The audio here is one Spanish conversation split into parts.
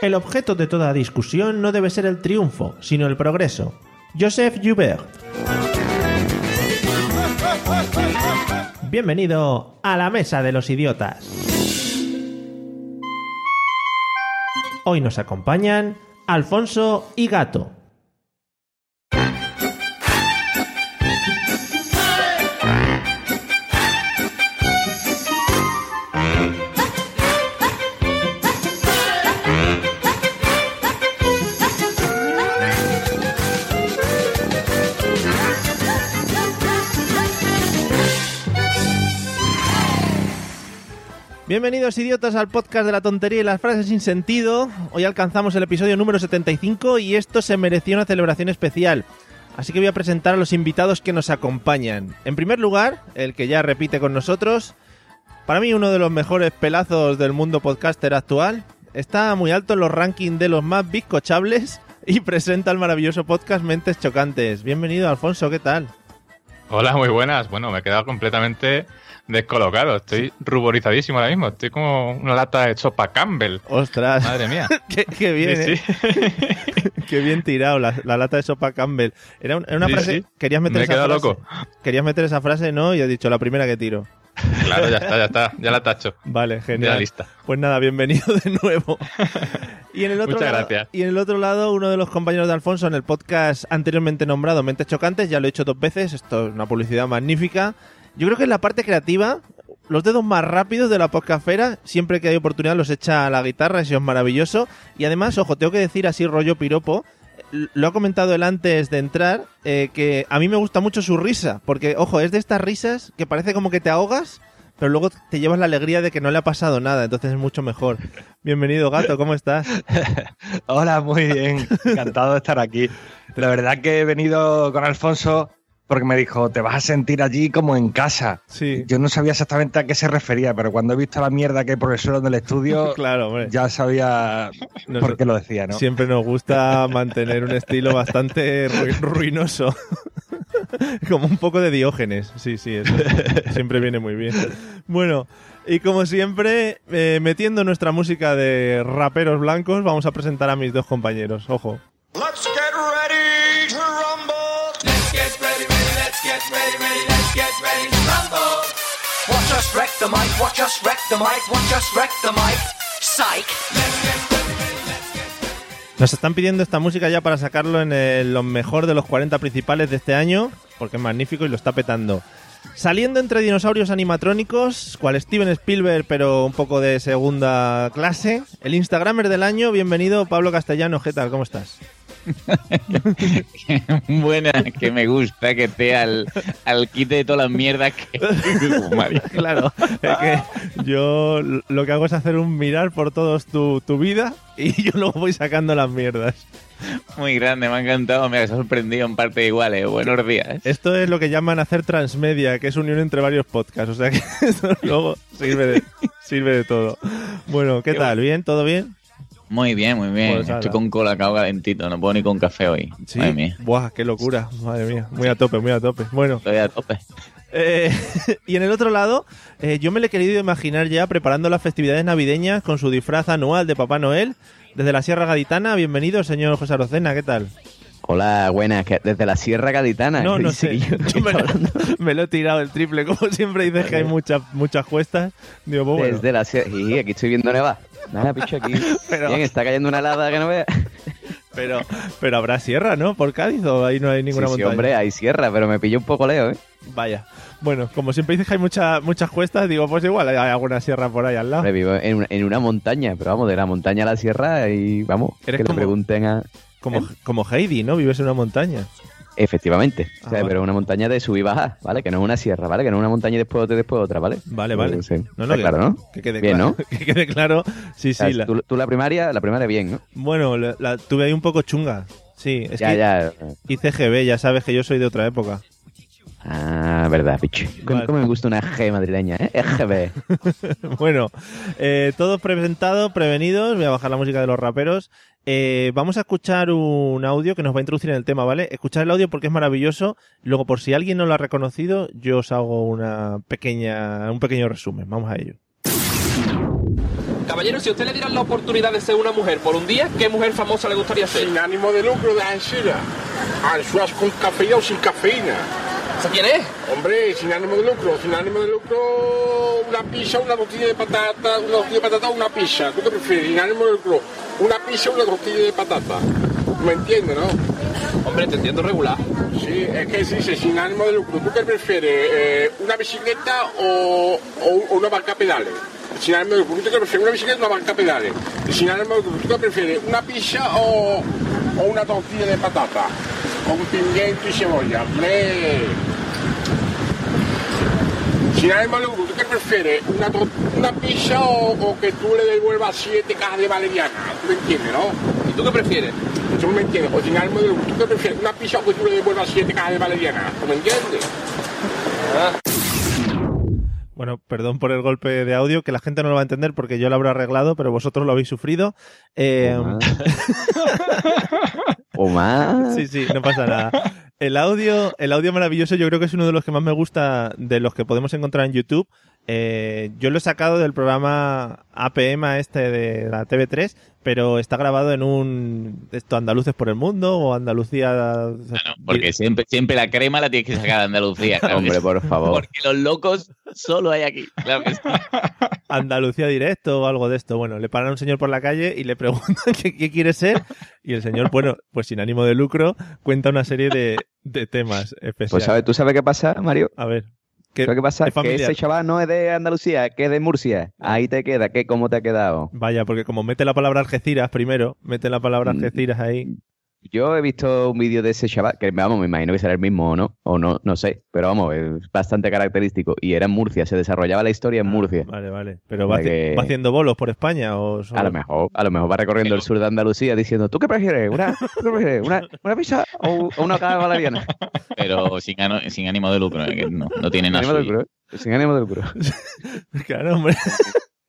El objeto de toda discusión no debe ser el triunfo, sino el progreso. Joseph Joubert. Bienvenido a la Mesa de los Idiotas. Hoy nos acompañan Alfonso y Gato. Bienvenidos idiotas al podcast de la tontería y las frases sin sentido. Hoy alcanzamos el episodio número 75 y esto se merecía una celebración especial. Así que voy a presentar a los invitados que nos acompañan. En primer lugar, el que ya repite con nosotros, para mí uno de los mejores pelazos del mundo podcaster actual. Está muy alto en los rankings de los más bizcochables y presenta el maravilloso podcast Mentes Chocantes. Bienvenido Alfonso, ¿qué tal? Hola, muy buenas. Bueno, me he quedado completamente descolocado. Estoy ruborizadísimo ahora mismo. Estoy como una lata de sopa Campbell. Ostras. Madre mía. qué, qué bien, Sí, ¿eh? qué bien tirado, la, la lata de sopa Campbell. Era, un- era una Sí, frase, querías meter Me he esa frase. loco. Querías meter esa frase, ¿no? Y he dicho, la primera que tiro. Claro, ya está, ya está. Ya la tacho. Vale, Ya genial. lista. Pues nada, bienvenido de nuevo. Y en el otro Muchas lado, gracias. Y en el otro lado, uno de los compañeros de Alfonso en el podcast anteriormente nombrado Mentes Chocantes, ya lo he hecho dos veces, esto es una publicidad magnífica. Yo creo que en la parte creativa, los dedos más rápidos de la podcastfera, siempre que hay oportunidad los echa a la guitarra, eso es maravilloso. Y además, ojo, tengo que decir así rollo piropo, lo ha comentado él antes de entrar, eh, que a mí me gusta mucho su risa, porque, ojo, es de estas risas que parece como que te ahogas, pero luego te llevas la alegría de que no le ha pasado nada, entonces es mucho mejor. Bienvenido, gato, ¿cómo estás? Hola, muy bien. Encantado de estar aquí. La verdad que he venido con Alfonso porque me dijo, te vas a sentir allí como en casa. Sí, Yo no sabía exactamente a qué se refería, pero cuando he visto la mierda que hay por el suelo del estudio, claro, hombre. ya sabía Nos- por qué lo decía, ¿no? Siempre nos gusta mantener un estilo bastante ru- ruinoso. como un poco de diógenes. Sí, sí, eso siempre viene muy bien. Bueno, y como siempre, eh, metiendo nuestra música de raperos blancos, vamos a presentar a mis dos compañeros. Ojo. Let's the mic, watch the mic, watch the mic. Nos están pidiendo esta música ya para sacarlo en el- lo mejor de los 40 principales de este año, porque es magnífico y lo está petando. Saliendo entre dinosaurios animatrónicos, cual Steven Spielberg, pero un poco de segunda clase, el Instagramer del año, bienvenido Pablo Castellano, ¿qué tal? ¿Cómo estás? Buena, que me gusta que esté al, al quite de todas las mierdas que. Claro, es que yo lo que hago es hacer un mirar por todos tu, tu vida y yo luego voy sacando las mierdas. Muy grande, me ha encantado, me ha sorprendido en parte iguales. Buenos días. Esto es lo que llaman hacer transmedia, que es unión entre varios podcasts. O sea que esto luego sirve de, sirve de todo. Bueno, ¿qué Qué tal? ¿Bien? ¿Todo bien? Muy bien, muy bien. Pues. Estoy con colacao calentito, no puedo ni con café hoy. Sí. Madre mía, Buah, qué locura. Madre mía. Muy a tope, muy a tope. Bueno, estoy a tope. eh, y en el otro lado, eh, yo me le he querido imaginar ya preparando las festividades navideñas con su disfraz anual de Papá Noel. Desde la Sierra Gaditana, bienvenido, señor José Arocena, ¿qué tal? Hola, buenas, que desde la Sierra Gaditana. No, no Sí, sé. yo- Yo me, lo, me lo he tirado el triple. Como siempre dices que hay muchas muchas cuestas. Digo, pues bueno. Desde la Sierra. Y aquí estoy viendo nevar. Nada, picho, aquí. Pero- Bien, está cayendo una helada que no veas. Pero, pero habrá sierra, ¿no? Por Cádiz o ahí no hay Sí, ninguna sí, montaña. hombre, hay sierra, pero me pilló un poco leo, ¿eh? Vaya. Bueno, como siempre dices que hay muchas muchas cuestas, digo, pues igual hay alguna sierra por ahí al lado. Hombre, vivo en una, en una montaña, pero vamos, de la montaña a la sierra y vamos, Eres que como- le pregunten a... Como, como Heidi, ¿no? Vives en una montaña. Efectivamente. Ah, pero una montaña de subir y bajar, ¿vale? Que no es una sierra, ¿vale? Que no es una montaña y después otra y después otra, ¿vale? Vale, vale. Sí. No, no, que- claro, ¿no? Que quede Bien, claro. ¿no? Que quede claro. Sí, sí. la- tú, tú la primaria, la primaria bien, ¿no? Bueno, la, la tuve ahí un poco chunga. Sí, es ya, que ya. hice GB, ya sabes que yo soy de otra época. Ah, verdad, picho. ¿Cómo, Vale. cómo me gusta una G madrileña, eh? EGB. bueno, eh, todos presentados, prevenidos. Voy a bajar la música de los raperos. Eh, vamos a escuchar un audio que nos va a introducir en el tema, ¿vale? Escuchar el audio porque es maravilloso. Luego, por si alguien no lo ha reconocido, yo os hago una pequeña, un pequeño resumen. Vamos a ello. Caballero, si a usted le dieran la oportunidad de ser una mujer por un día, ¿qué mujer famosa le gustaría ser? Sin ánimo de lucro de Ansira. Anchoas con cafeína o sin cafeína. ¿Esa quién es? Hombre, sin ánimo de lucro, sin ánimo de lucro, una pizza, una tortilla de patata, una tortilla de patata una pizza. ¿Tú qué prefieres? Sin ánimo de lucro, una pizza una tortilla de patata. ¿Me entiendes, no? Hombre, te entiendo regular. Sí, es que se dice sin ánimo de lucro. ¿Tú qué prefieres? eh, ¿Una bicicleta o, o- o una banca pedales? Sin ánimo de lucro. ¿Tú qué prefieres? ¿Una bicicleta una banca pedales? Y sin ánimo de lucro. ¿Tú qué prefieres? ¿Una pizza o, o una tortilla de patata? Con pimiento y cebolla. ¡Hombre! Sin ánimo de lucro. ¿Tú qué prefieres? ¿Una, una pizza o, o que tú le devuelvas siete cajas de valeriana? ¿Tú me entiendes, no? ¿Y tú qué prefieres? ¿Tú me entiendes? O sin ánimo de lucro. ¿Tú qué prefieres? ¿Una pizza o que tú le devuelvas siete cajas de valeriana? ¿Tú me entiendes? Bueno, perdón por el golpe de audio, que la gente no lo va a entender porque yo lo habré arreglado, pero vosotros lo habéis sufrido. Eh, O más. Sí, sí, no pasa nada. El audio, el audio maravilloso yo creo que es uno de los que más me gusta de los que podemos encontrar en YouTube. Eh, yo lo he sacado del programa APM este de la TV3, pero está grabado en un esto Andaluces por el mundo o Andalucía Porque siempre, siempre la crema la tienes que sacar de Andalucía. claro Hombre, por favor. Porque los locos solo hay aquí. Claro que sí. Andalucía directo o algo de esto. Bueno, le paran a un señor por la calle y le preguntan qué, qué quiere ser y el señor, bueno, pues sin ánimo de lucro, cuenta una serie de, de temas especiales. Pues ¿sabes, ¿tú sabes qué pasa, Mario? A ver. ¿Qué- ¿Sabes qué pasa? es Que ese chaval no es de Andalucía, que es de Murcia. Ahí te queda, ¿qué? ¿Cómo te ha quedado? Vaya, porque como mete la palabra Algeciras primero, mete la palabra Mm. Algeciras ahí. Yo he visto un vídeo de ese chaval, que vamos, me imagino que será el mismo o no, o no, no sé, pero vamos, es bastante característico. Y era en Murcia, se desarrollaba la historia en Murcia. Vale, vale. Pero va, que- haciendo bolos por España o solo- A lo mejor, a lo mejor va recorriendo el sur de Andalucía diciendo, ¿tú qué prefieres? ¿Una, ¿tú qué prefieres? ¿Una, una pizza o, o una caja valeriana? Pero sin, sin ánimo de lucro, eh, que no, no tiene Sin nada ánimo de lucro, ¿eh? Sin ánimo de lucro. Claro, hombre.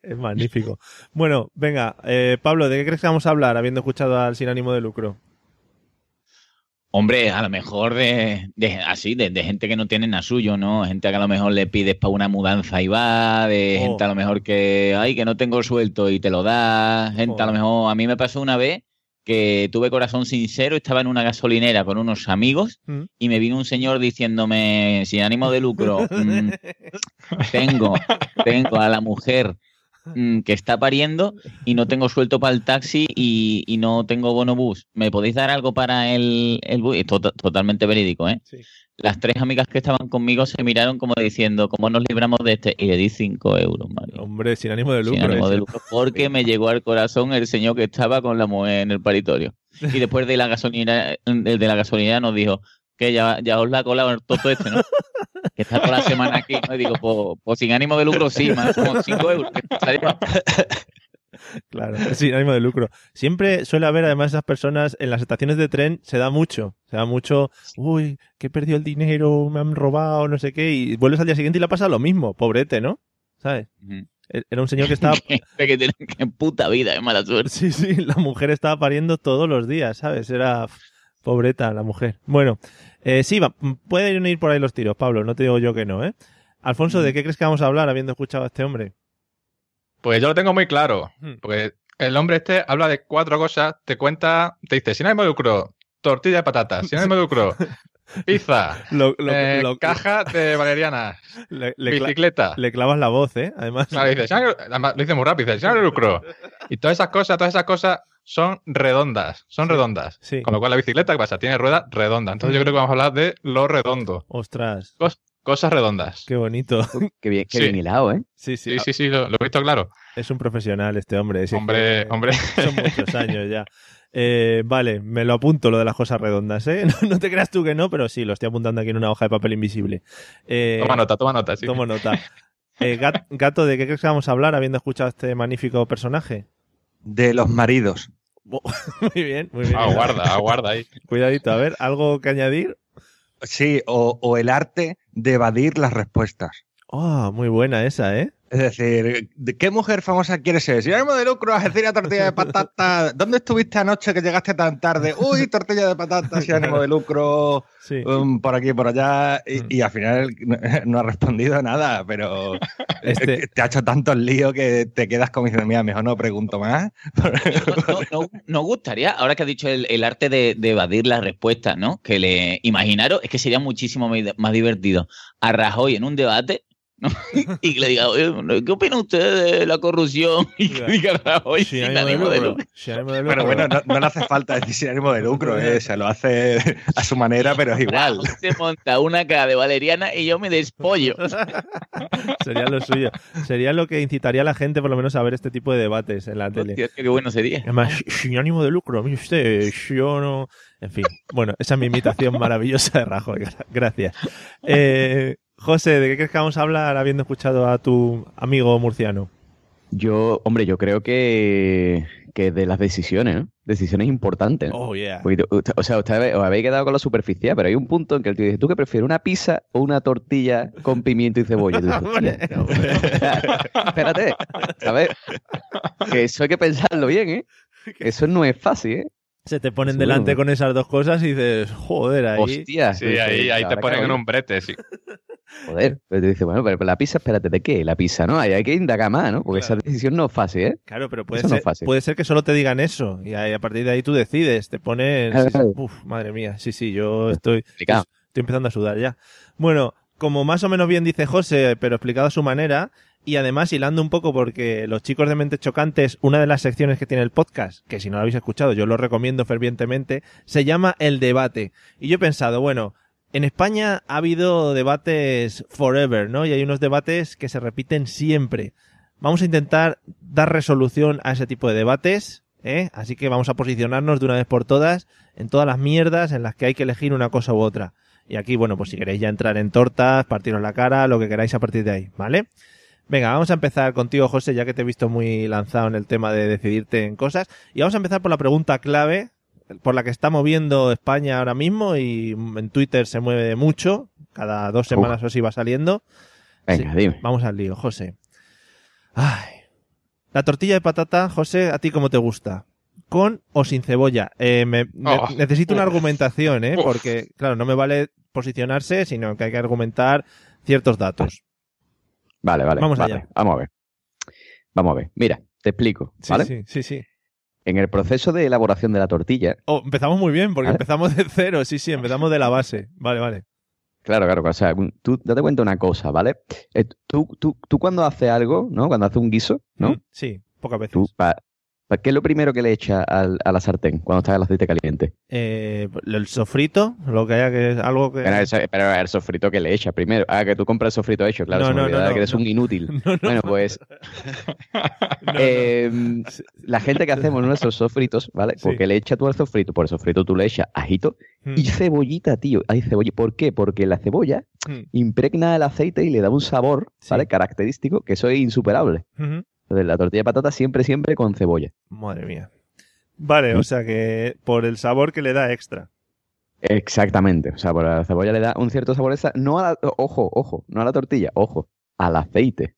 es magnífico. Bueno, venga, eh, Pablo, ¿de qué crees que vamos a hablar habiendo escuchado al Sin Ánimo de Lucro? Hombre, a lo mejor de, de- así, de, de gente que no tiene nada suyo, ¿no? Gente que a lo mejor le pides para una mudanza y va, de Oh. gente a lo mejor que, ay, que no tengo suelto y te lo da, gente a lo Joder. mejor, a mí me pasó una vez que tuve corazón sincero, estaba en una gasolinera con unos amigos Mm. y me vino un señor diciéndome, sin ánimo de lucro, mm, tengo, tengo a la mujer mm, que está pariendo y no tengo suelto para el taxi y, y no tengo bono bus. ¿Me podéis dar algo para el, el bus? Y to- totalmente verídico, ¿eh? Sí. Las tres amigas que estaban conmigo se miraron como diciendo, ¿cómo nos libramos de este? Y le di cinco euros, Mario. Hombre, Sin Ánimo de Sin Lucro. ánimo ese. de lucro, porque me llegó al corazón el señor que estaba con la mujer en el paritorio. Y después de la gasolina, el de la gasolina nos dijo que ya, ya os la ha colado el toto este, ¿no? Que está toda la semana aquí, ¿no? Y digo, pues, pues sin ánimo de lucro sí, más como 5 euros. Claro, sin ánimo de lucro. Siempre suele haber, además, esas personas en las estaciones de tren, se da mucho. Se da mucho, uy, que he perdido el dinero, me han robado, no sé qué, y vuelves al día siguiente y le pasa lo mismo, pobrete, ¿no? ¿Sabes? E- Era un señor que estaba que tiene que puta vida, es mala suerte. Sí, sí, la mujer estaba pariendo todos los días, ¿sabes? Era pobreta la mujer. Bueno, eh, sí, va, pueden ir por ahí los tiros, Pablo, no te digo yo que no, ¿eh? Alfonso, ¿de qué crees que vamos a hablar habiendo escuchado a este hombre? Pues yo lo tengo muy claro. Hmm. Porque el hombre este habla de cuatro cosas, te cuenta, te dice, sin ánimo de lucro, tortilla de patatas, sin ánimo de lucro, pizza, Lo, lo- eh, lo- caja de valerianas, le, le cla- bicicleta. le clavas la voz, ¿eh? Además, Claro, dice, "Sin ánimo-". además, lo dice muy rápido, dice, lucro. Y todas esas cosas, todas esas cosas son redondas, son redondas. sí. Con lo cual la bicicleta, ¿qué pasa? Tiene rueda redonda. Entonces yo creo que vamos a hablar de lo redondo. Ostras. Cos- cosas redondas. Qué bonito. Qué bien, qué Sí. bien hilado, ¿eh? Sí, sí. Sí, sí, sí, lo, lo he visto claro. Es un profesional este hombre. Hombre, que hombre. Son muchos años ya. Eh, vale, me lo apunto lo de las cosas redondas, ¿eh? No, no te creas tú que no, pero sí, lo estoy apuntando aquí en una hoja de papel invisible. Eh, Toma nota, toma nota, sí. tomo nota. Eh, Gat- gato, ¿de qué crees que vamos a hablar habiendo escuchado a este magnífico personaje? De los maridos. Muy bien, muy bien. Aguarda, aguarda ahí. Cuidadito, a ver, ¿algo que añadir? Sí, o, o el arte de evadir las respuestas. Oh, muy buena esa, ¿eh? Es decir, ¿de qué mujer famosa quieres ser? Si ánimo de lucro, Algeciras, tortilla de patata. ¿Dónde estuviste anoche que llegaste tan tarde? Uy, tortilla de patata, sin ánimo de lucro, Sí. um, por aquí y por allá. Y, Mm. y al final no, no ha respondido nada, pero Este- te ha hecho tanto el lío que te quedas como diciendo, mira, mejor no pregunto más. No, no- no- nos gustaría, ahora que has dicho el, el arte de, de evadir las respuestas, ¿no? Que le imaginaros, es que sería muchísimo más- más divertido a Rajoy en un debate, ¿no? y que le diga, "Oye, ¿qué opina usted de la corrupción? Y que diga Rajoy Sin sin ánimo de lucro. lucro. Sin ánimo de Pero bueno, no, no le hace falta decir sin ánimo de lucro, ¿eh? se lo hace a su manera, pero es igual. Se monta una cara de valeriana y yo me despollo. Sería lo suyo. Sería lo que incitaría a la gente, por lo menos, a ver este tipo de debates en la tele. Qué bueno sería. Además, sin ánimo de lucro, mire usted, yo no. En fin, bueno, esa es mi imitación maravillosa de Rajoy. gra- Gracias. Eh, José, ¿de qué crees que vamos a hablar habiendo escuchado a tu amigo murciano? Yo, hombre, yo creo que, que de las decisiones, ¿no? Decisiones importantes. ¿no? Oh, yeah. Porque tú- o sea, ustedes os habéis quedado con la superficial, pero hay un punto en que el tío dice, ¿tú qué prefieres, una pizza o una tortilla con pimiento y cebolla? Y tú dices, Hombre, "Hostia, espérate, ¿sabes? Que eso hay que pensarlo bien, ¿eh? Eso no es fácil, ¿eh? Se te ponen Sí, delante bueno. con esas dos cosas y dices, joder, ahí. Hostia. Sí, ahí, ahí te "Ahora, ponen en un brete, sí. Joder, pero tú dices, bueno, pero la pizza, espérate, ¿de qué? La pizza, ¿no? Ahí hay que indagar más, ¿no? Porque Claro. esa decisión no es fácil, ¿eh? Claro, pero puede Eso no ser, es fácil. puede ser que solo te digan eso y a partir de ahí tú decides, te pones... Claro, uf, madre mía, sí, sí, yo estoy, estoy empezando a sudar ya. Bueno, como más o menos bien dice José, pero explicado a su manera, y además hilando un poco porque los chicos de Mentes Chocantes, una de las secciones que tiene el podcast, que si no lo habéis escuchado, yo lo recomiendo fervientemente, se llama El Debate. Y yo he pensado, bueno, en España ha habido debates forever, ¿no? Y hay unos debates que se repiten siempre. Vamos a intentar dar resolución a ese tipo de debates, ¿eh? Así que vamos a posicionarnos de una vez por todas en todas las mierdas en las que hay que elegir una cosa u otra. Y aquí, bueno, pues si queréis ya entrar en tortas, partiros la cara, lo que queráis a partir de ahí, ¿vale? Venga, vamos a empezar contigo, José, ya que te he visto muy lanzado en el tema de decidirte en cosas. Y vamos a empezar por la pregunta clave, por la que está moviendo España ahora mismo y en Twitter se mueve mucho. Cada dos semanas o así va saliendo. Venga, Sí, dime. Vamos al lío, José. Ay. La tortilla de patata, José, ¿a ti cómo te gusta? ¿Con o sin cebolla? Eh, me- Oh. necesito una argumentación, ¿eh? Uf. Porque, claro, no me vale posicionarse, sino que hay que argumentar ciertos datos. Vale, vale. Vamos vale. allá. Vamos a ver. Vamos a ver. Mira, te explico, Sí, ¿vale? sí, sí, sí. En el proceso de elaboración de la tortilla, Oh, empezamos muy bien, porque ¿Vale? empezamos de cero, sí, sí, empezamos de la base. Vale, vale. Claro, claro. O sea, tú date cuenta una cosa, ¿vale? Eh, tú, tú, tú cuando haces algo, ¿no? Cuando haces un guiso, ¿no? Sí, pocas veces. Tú, pa- ¿qué es lo primero que le echas al- a la sartén cuando está el aceite caliente? Eh, el sofrito, lo que haya que es algo que... Pero, eso- pero el sofrito que le echas primero. Ah, que tú compras el sofrito hecho, claro. No, se me no, olvidaba no, no, que eres no. un inútil. No, no, Bueno, pues no, no. eh, la gente que hacemos nuestros sofritos, ¿vale? Sí. Porque le echa tú al sofrito, por el sofrito tú le echas ajito Mm, y cebollita, tío. Hay cebolla. ¿Por qué? Porque la cebolla mm, impregna el aceite y le da un sabor, Sí. ¿vale? Característico, que eso es insuperable. Entonces, la tortilla de patata siempre, siempre con cebolla. Madre mía. Vale, o sea que por el sabor que le da extra. Exactamente. O sea, por la cebolla le da un cierto sabor extra. No a la, ojo, ojo, no a la tortilla, ojo, al aceite.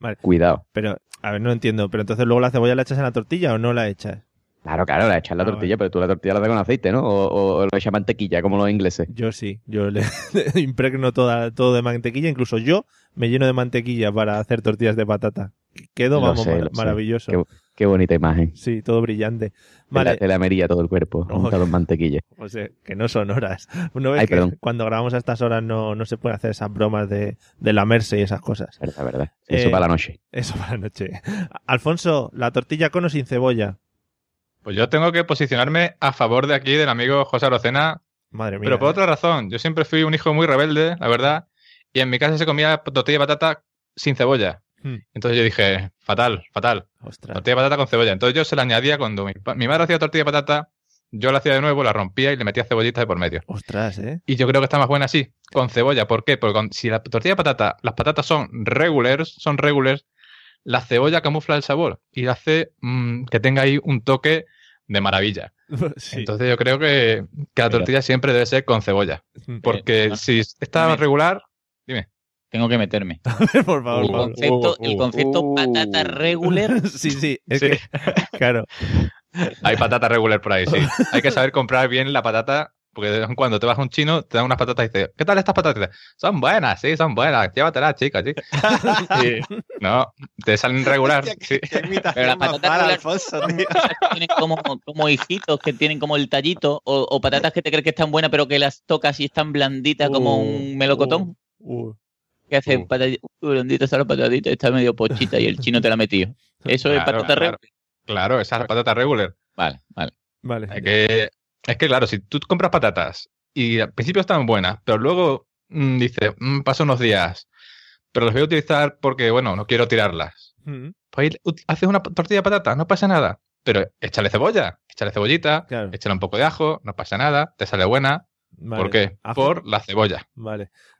Vale. Cuidado. Pero, a ver, no entiendo. Pero entonces luego la cebolla la echas en la tortilla o no la echas. Claro, claro, la echas la Ah, tortilla, pero tú la tortilla la das con aceite, ¿no? O, o, o le echas mantequilla, como los ingleses. Yo sí, yo le impregno toda, todo de mantequilla. Incluso yo me lleno de mantequilla para hacer tortillas de patata. Vamos, sé, mar- sé. maravilloso. Qué, qué bonita imagen. Sí, todo brillante. Te la, Vale, te la amarilla todo el cuerpo, Oh. untado en mantequilla. o sea, que no son horas. Una vez Ay, que perdón. cuando grabamos a estas horas no, no se puede hacer esas bromas de, de lamerse y esas cosas. Verdad, verdad. Eso Eh, para la noche. Eso para la noche. Alfonso, ¿la tortilla con o sin cebolla? Pues yo tengo que posicionarme a favor de aquí del amigo José Arocena, Madre mía. pero por ¿eh? otra razón. Yo siempre fui un hijo muy rebelde, la verdad, y en mi casa se comía tortilla de patata sin cebolla. Hmm. Entonces yo dije, fatal, fatal. Ostras. Tortilla de patata con cebolla. Entonces yo se la añadía cuando mi, mi madre hacía tortilla de patata, yo la hacía de nuevo, la rompía y le metía cebollitas de por medio. Ostras, ¿eh? Y yo creo que está más buena así, con cebolla. ¿Por qué? Porque con- si la tortilla de patata, las patatas son regulars, son regulars, la cebolla camufla el sabor y hace mm, que tenga ahí un toque de maravilla. Sí. Entonces yo creo que, que la tortilla siempre debe ser con cebolla. Porque no. si está Dime. regular, dime. Tengo que meterme. por favor, Uh, El Pablo. concepto, el uh, concepto uh. patata regular. Sí, sí, es Sí. que, claro. Hay patata regular por ahí, sí. Hay que saber comprar bien la patata, porque de vez en cuando te vas a un chino, te dan unas patatas y dices, ¿qué tal estas patatas? Son buenas, sí, son buenas, llévatelas, chicos, sí. Y, no, te salen regular. sí. Pero la patata regular- tienen como, como hijitos que tienen como el tallito, o, o patatas que te crees que están buenas, pero que las tocas y están blanditas como Uh, un melocotón. Uh, que hace uh. patati- uh, está la patatita, está medio pochita y el chino te la ha metido. Eso es Claro, patata claro. regular. Claro, esa es la patata regular. Vale, vale. vale. Hay que, es que, claro, si tú compras patatas y al principio están buenas, pero luego mm, dices, mm, paso unos días, pero las voy a utilizar porque, bueno, no quiero tirarlas. Mm, Pues ahí haces una tortilla de patata, no pasa nada. Pero échale cebolla, échale cebollita, Claro. échale un poco de ajo, no pasa nada, te sale buena. Vale. ¿Por qué? Ajo. Por la cebolla. Vale,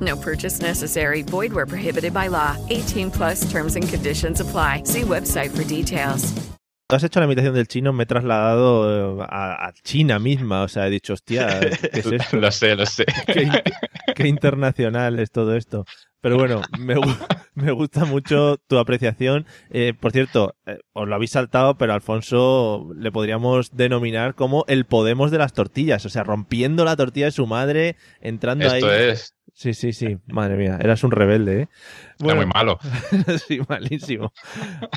No purchase necessary. Void where prohibited by law. 18 plus terms and conditions apply. See website for details. tú has hecho la imitación del chino, me he trasladado eh, a, a China misma. O sea, he dicho, hostia, ¿qué es esto? lo sé, lo sé. qué, qué internacional es todo esto. Pero bueno, me, me gusta mucho tu apreciación. Eh, por cierto, eh, os lo habéis saltado, pero a Alfonso le podríamos denominar como el Podemos de las tortillas. O sea, rompiendo la tortilla de su madre, entrando Esto ahí. es Sí, sí, sí. Madre mía, eras un rebelde, ¿eh? está muy malo. sí, malísimo.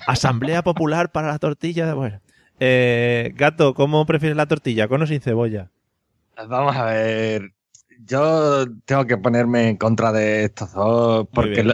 Asamblea Popular para la tortilla. Bueno. Eh, gato, ¿cómo prefieres la tortilla? ¿Con o sin cebolla? Vamos a ver. Yo tengo que ponerme en contra de estos dos porque, lo-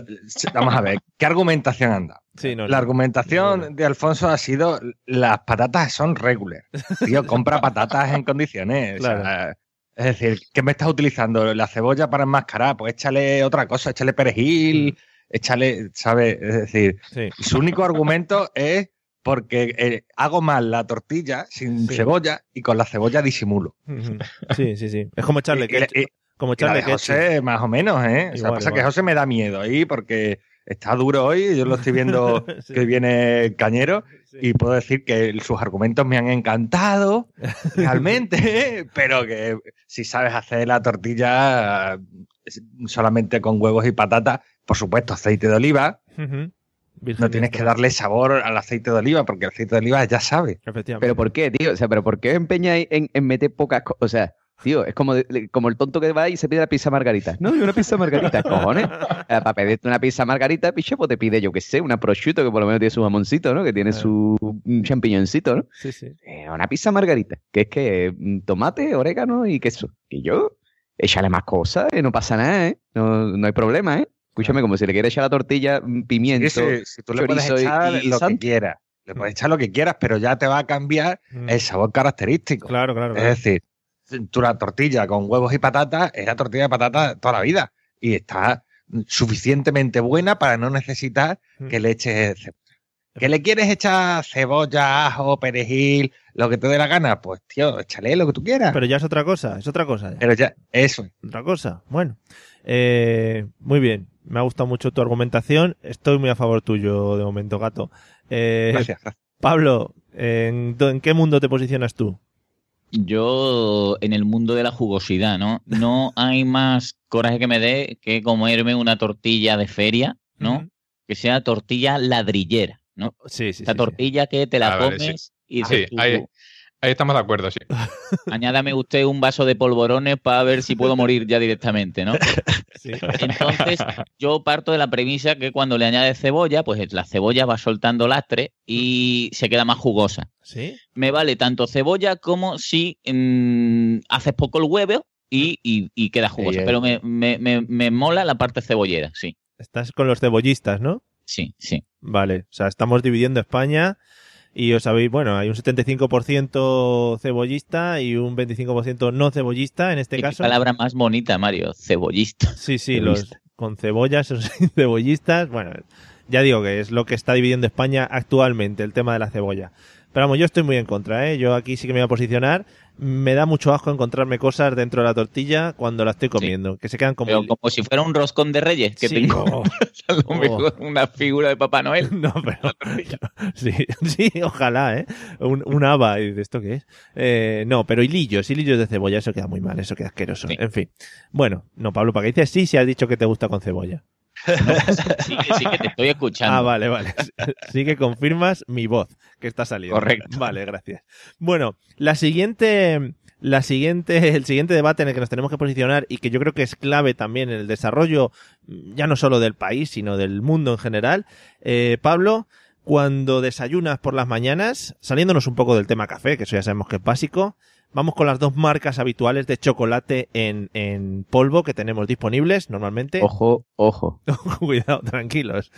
vamos a ver, ¿qué argumentación anda? Sí, no, La no. argumentación de Alfonso ha sido las patatas son regular. Tío, compra patatas en condiciones. o sea, Claro. Es decir, ¿qué me estás utilizando? ¿La cebolla para enmascarar? Pues échale otra cosa, échale perejil, échale, ¿sabes? Es decir, Sí. su único argumento es porque eh, hago mal la tortilla sin Sí. cebolla y con la cebolla disimulo. Sí, sí, sí. Es como echarle Y- y- ketchup. y- como echarle ketchup. José, más o menos, ¿eh? o sea, Igual, pasa que igual. José me da miedo ahí porque está duro hoy, yo lo estoy viendo Sí. que viene cañero. Y puedo decir que sus argumentos me han encantado, realmente, pero que si sabes hacer la tortilla solamente con huevos y patata, por supuesto, aceite de oliva, no tienes que darle sabor al aceite de oliva porque el aceite de oliva ya sabe. Efectivamente. ¿Pero por qué, tío? O sea, ¿pero por qué os empeñáis en, en meter pocas cosas? O sea, tío, es como, de- como el tonto que va y se pide la pizza margarita. No, una pizza margarita, cojones. Para pedirte una pizza margarita, piche, pues te pide, yo qué sé, una prosciutto que por lo menos tiene su jamoncito, ¿no? Que tiene su champiñoncito, ¿no? Sí, sí. Eh, una pizza margarita, que es que mm, tomate, orégano y queso. Y yo, échale más cosas, eh, no pasa nada, ¿eh? No, no hay problema, ¿eh? Escúchame, como si le quieres echar la tortilla mm, pimiento. Y si, si tú le puedes chorizo y- echar y lo que sal- quieras, le puedes echar lo que quieras, pero ya te va a cambiar Mm. el sabor característico. Claro, claro. Es claro. decir, la tortilla con huevos y patatas es la tortilla de patata toda la vida y está suficientemente buena para no necesitar Mm. que le eches cebolla. ¿Que le quieres echar cebolla, ajo, perejil, lo que te dé la gana? Pues, tío, échale lo que tú quieras. Pero, Pero ya es otra cosa, es otra cosa. ya. ya, eso. es. Otra cosa. Bueno. Eh, muy bien. Me ha gustado mucho tu argumentación. Estoy muy a favor tuyo de momento, gato. Eh, Gracias, gracias. Pablo, ¿en, ¿en qué mundo te posicionas tú? Yo en el mundo de la jugosidad, ¿no? No hay más coraje que me dé que comerme una tortilla de feria, ¿no? Que sea tortilla ladrillera, ¿no? Sí, sí, sí, tortilla que te la Ah, vale, comes y Sí, dices tú, ahí, ahí estamos de acuerdo, sí. añádame usted un vaso de polvorones para ver si puedo morir ya directamente, ¿no? sí. Entonces, yo parto de la premisa que cuando le añades cebolla, pues la cebolla va soltando lastre y se queda más jugosa. ¿Sí? Me vale tanto cebolla como si mm, haces poco el huevo y, y- y queda jugosa. eh. Pero me, me- me- me mola la parte cebollera, sí. Estás con los cebollistas, ¿no? Sí, sí. Vale, o sea, estamos dividiendo España y os sabéis, bueno, hay un 75% cebollista y un 25% no cebollista en este Qué caso. palabra más bonita, Mario. Cebollista. Sí, sí, los con cebollas o sin cebollistas. Bueno, ya digo que es lo que está dividiendo España actualmente, el tema de la cebolla. Pero vamos, yo estoy muy en contra, ¿eh? Yo aquí sí que me voy a posicionar. Me da mucho asco encontrarme cosas dentro de la tortilla cuando la estoy comiendo, que se quedan como... Pero como si fuera un roscón de reyes, que Sí, tengo oh, a lo Oh. una figura de Papá Noel. No, pero... Sí, sí, ojalá, ¿eh? Un, un haba, y de ¿esto qué es? Eh, no, pero hilillos, hilillos de cebolla, eso queda muy mal, eso queda asqueroso. Sí. En fin. Bueno, no, Pablo, ¿para qué dices sí si has dicho que te gusta con cebolla? Sí, que sí, que te estoy escuchando. Ah, vale, vale. Sí que confirmas mi voz que está saliendo. Correcto. Vale, gracias. Bueno, la siguiente, la siguiente, el siguiente debate en el que nos tenemos que posicionar y que yo creo que es clave también en el desarrollo, ya no solo del país, sino del mundo en general. Eh, Pablo, cuando desayunas por las mañanas, saliéndonos un poco del tema café, que eso ya sabemos que es básico, vamos con las dos marcas habituales de chocolate en, en polvo que tenemos disponibles normalmente. Ojo, ojo. Cuidado, tranquilos.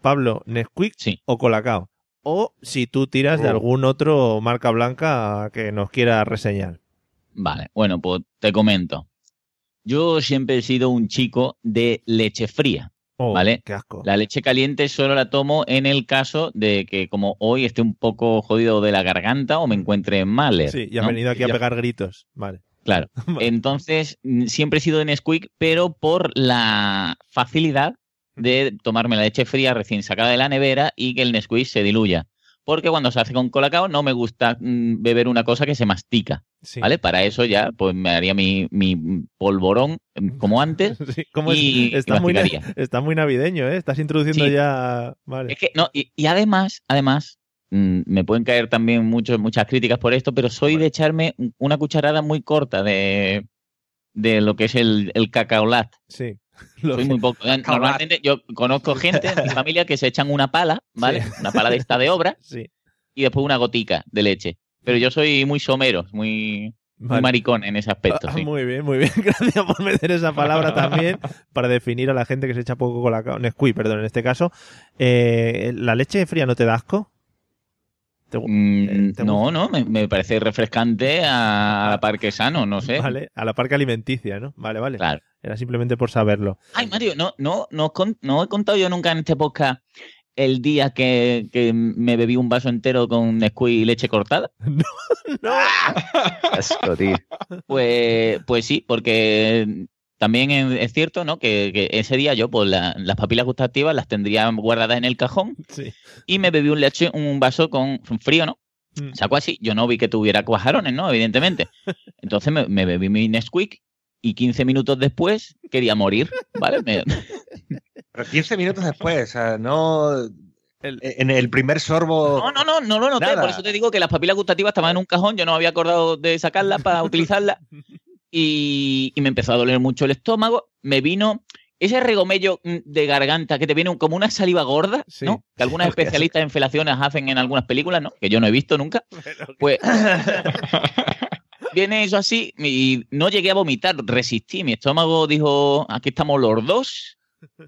Pablo, Nesquik Sí. o Colacao. O si tú tiras de Oh. algún otro marca blanca que nos quiera reseñar. Vale, bueno, pues te comento. Yo siempre he sido un chico de leche fría. Oh, Vale. Qué asco. La leche caliente solo la tomo en el caso de que como hoy esté un poco jodido de la garganta o me encuentre mal. Sí, y has ¿no? venido aquí a pegar gritos. Vale. Claro. Vale. Entonces, mm, siempre he sido de Nesquik, pero por la facilidad de tomarme la leche fría recién sacada de la nevera y que el Nesquik se diluya. Porque cuando se hace con colacao no me gusta mm, beber una cosa que se mastica, Sí. ¿vale? Para eso ya pues me haría mi, mi polvorón mm, como antes. Sí, ¿cómo es? Y- y está, muy, na- masticaría. está muy navideño, ¿eh? Estás introduciendo Sí. ya... Vale. Es que no, y, y además, además, mm, me pueden caer también muchos, muchas críticas por esto, pero soy de echarme una cucharada muy corta de, de lo que es el, el cacaolat. Sí. Soy que- muy poco. Normalmente yo conozco gente en mi familia que se echan una pala, ¿vale? Sí. Una pala de esta de obra Sí. y después una gotica de leche. Pero yo soy muy somero, muy, muy maricón en ese aspecto. Ah, sí. Muy bien, muy bien. Gracias por meter esa palabra también para definir a la gente que se echa poco colacao. Nesquik, perdón, en este caso. Eh, ¿La leche fría no te da asco? ¿Te gu- Mm, eh, ¿te no, no, me, me parece refrescante a, la par que sano, no sé. Vale, a la parca alimenticia, ¿no? Vale, vale. Claro. Era simplemente por saberlo. Ay, Mario, no, no, no, no he contado yo nunca en este podcast el día que, que me bebí un vaso entero con Nesquik y leche cortada. No. Asco, tío. Pues, pues sí, porque también es es cierto, ¿no? Que, que ese día yo, pues la- las papilas gustativas las tendría guardadas en el cajón Sí. y me bebí un leche, un vaso con frío, ¿no? Mm. Sacó así, yo no vi que tuviera cuajarones, ¿no? Evidentemente. Entonces me, me bebí mi Nesquik y 15 minutos después quería morir, ¿vale? Me- Pero 15 minutos después, o sea, no. El- En el primer sorbo. No, no, no, no lo noté. Nada. Por eso te digo que las papilas gustativas estaban en un cajón, yo no había acordado de sacarlas para utilizarlas. Y, y me empezó a doler mucho el estómago. Me vino ese regomello mm, de garganta que te viene como una saliva gorda, Sí. ¿no? Que Hostia, especialistas en felaciones hacen en algunas películas, ¿no? Que yo no he visto nunca. Pues viene eso así y no llegué a vomitar, resistí. Mi estómago dijo, aquí estamos los dos.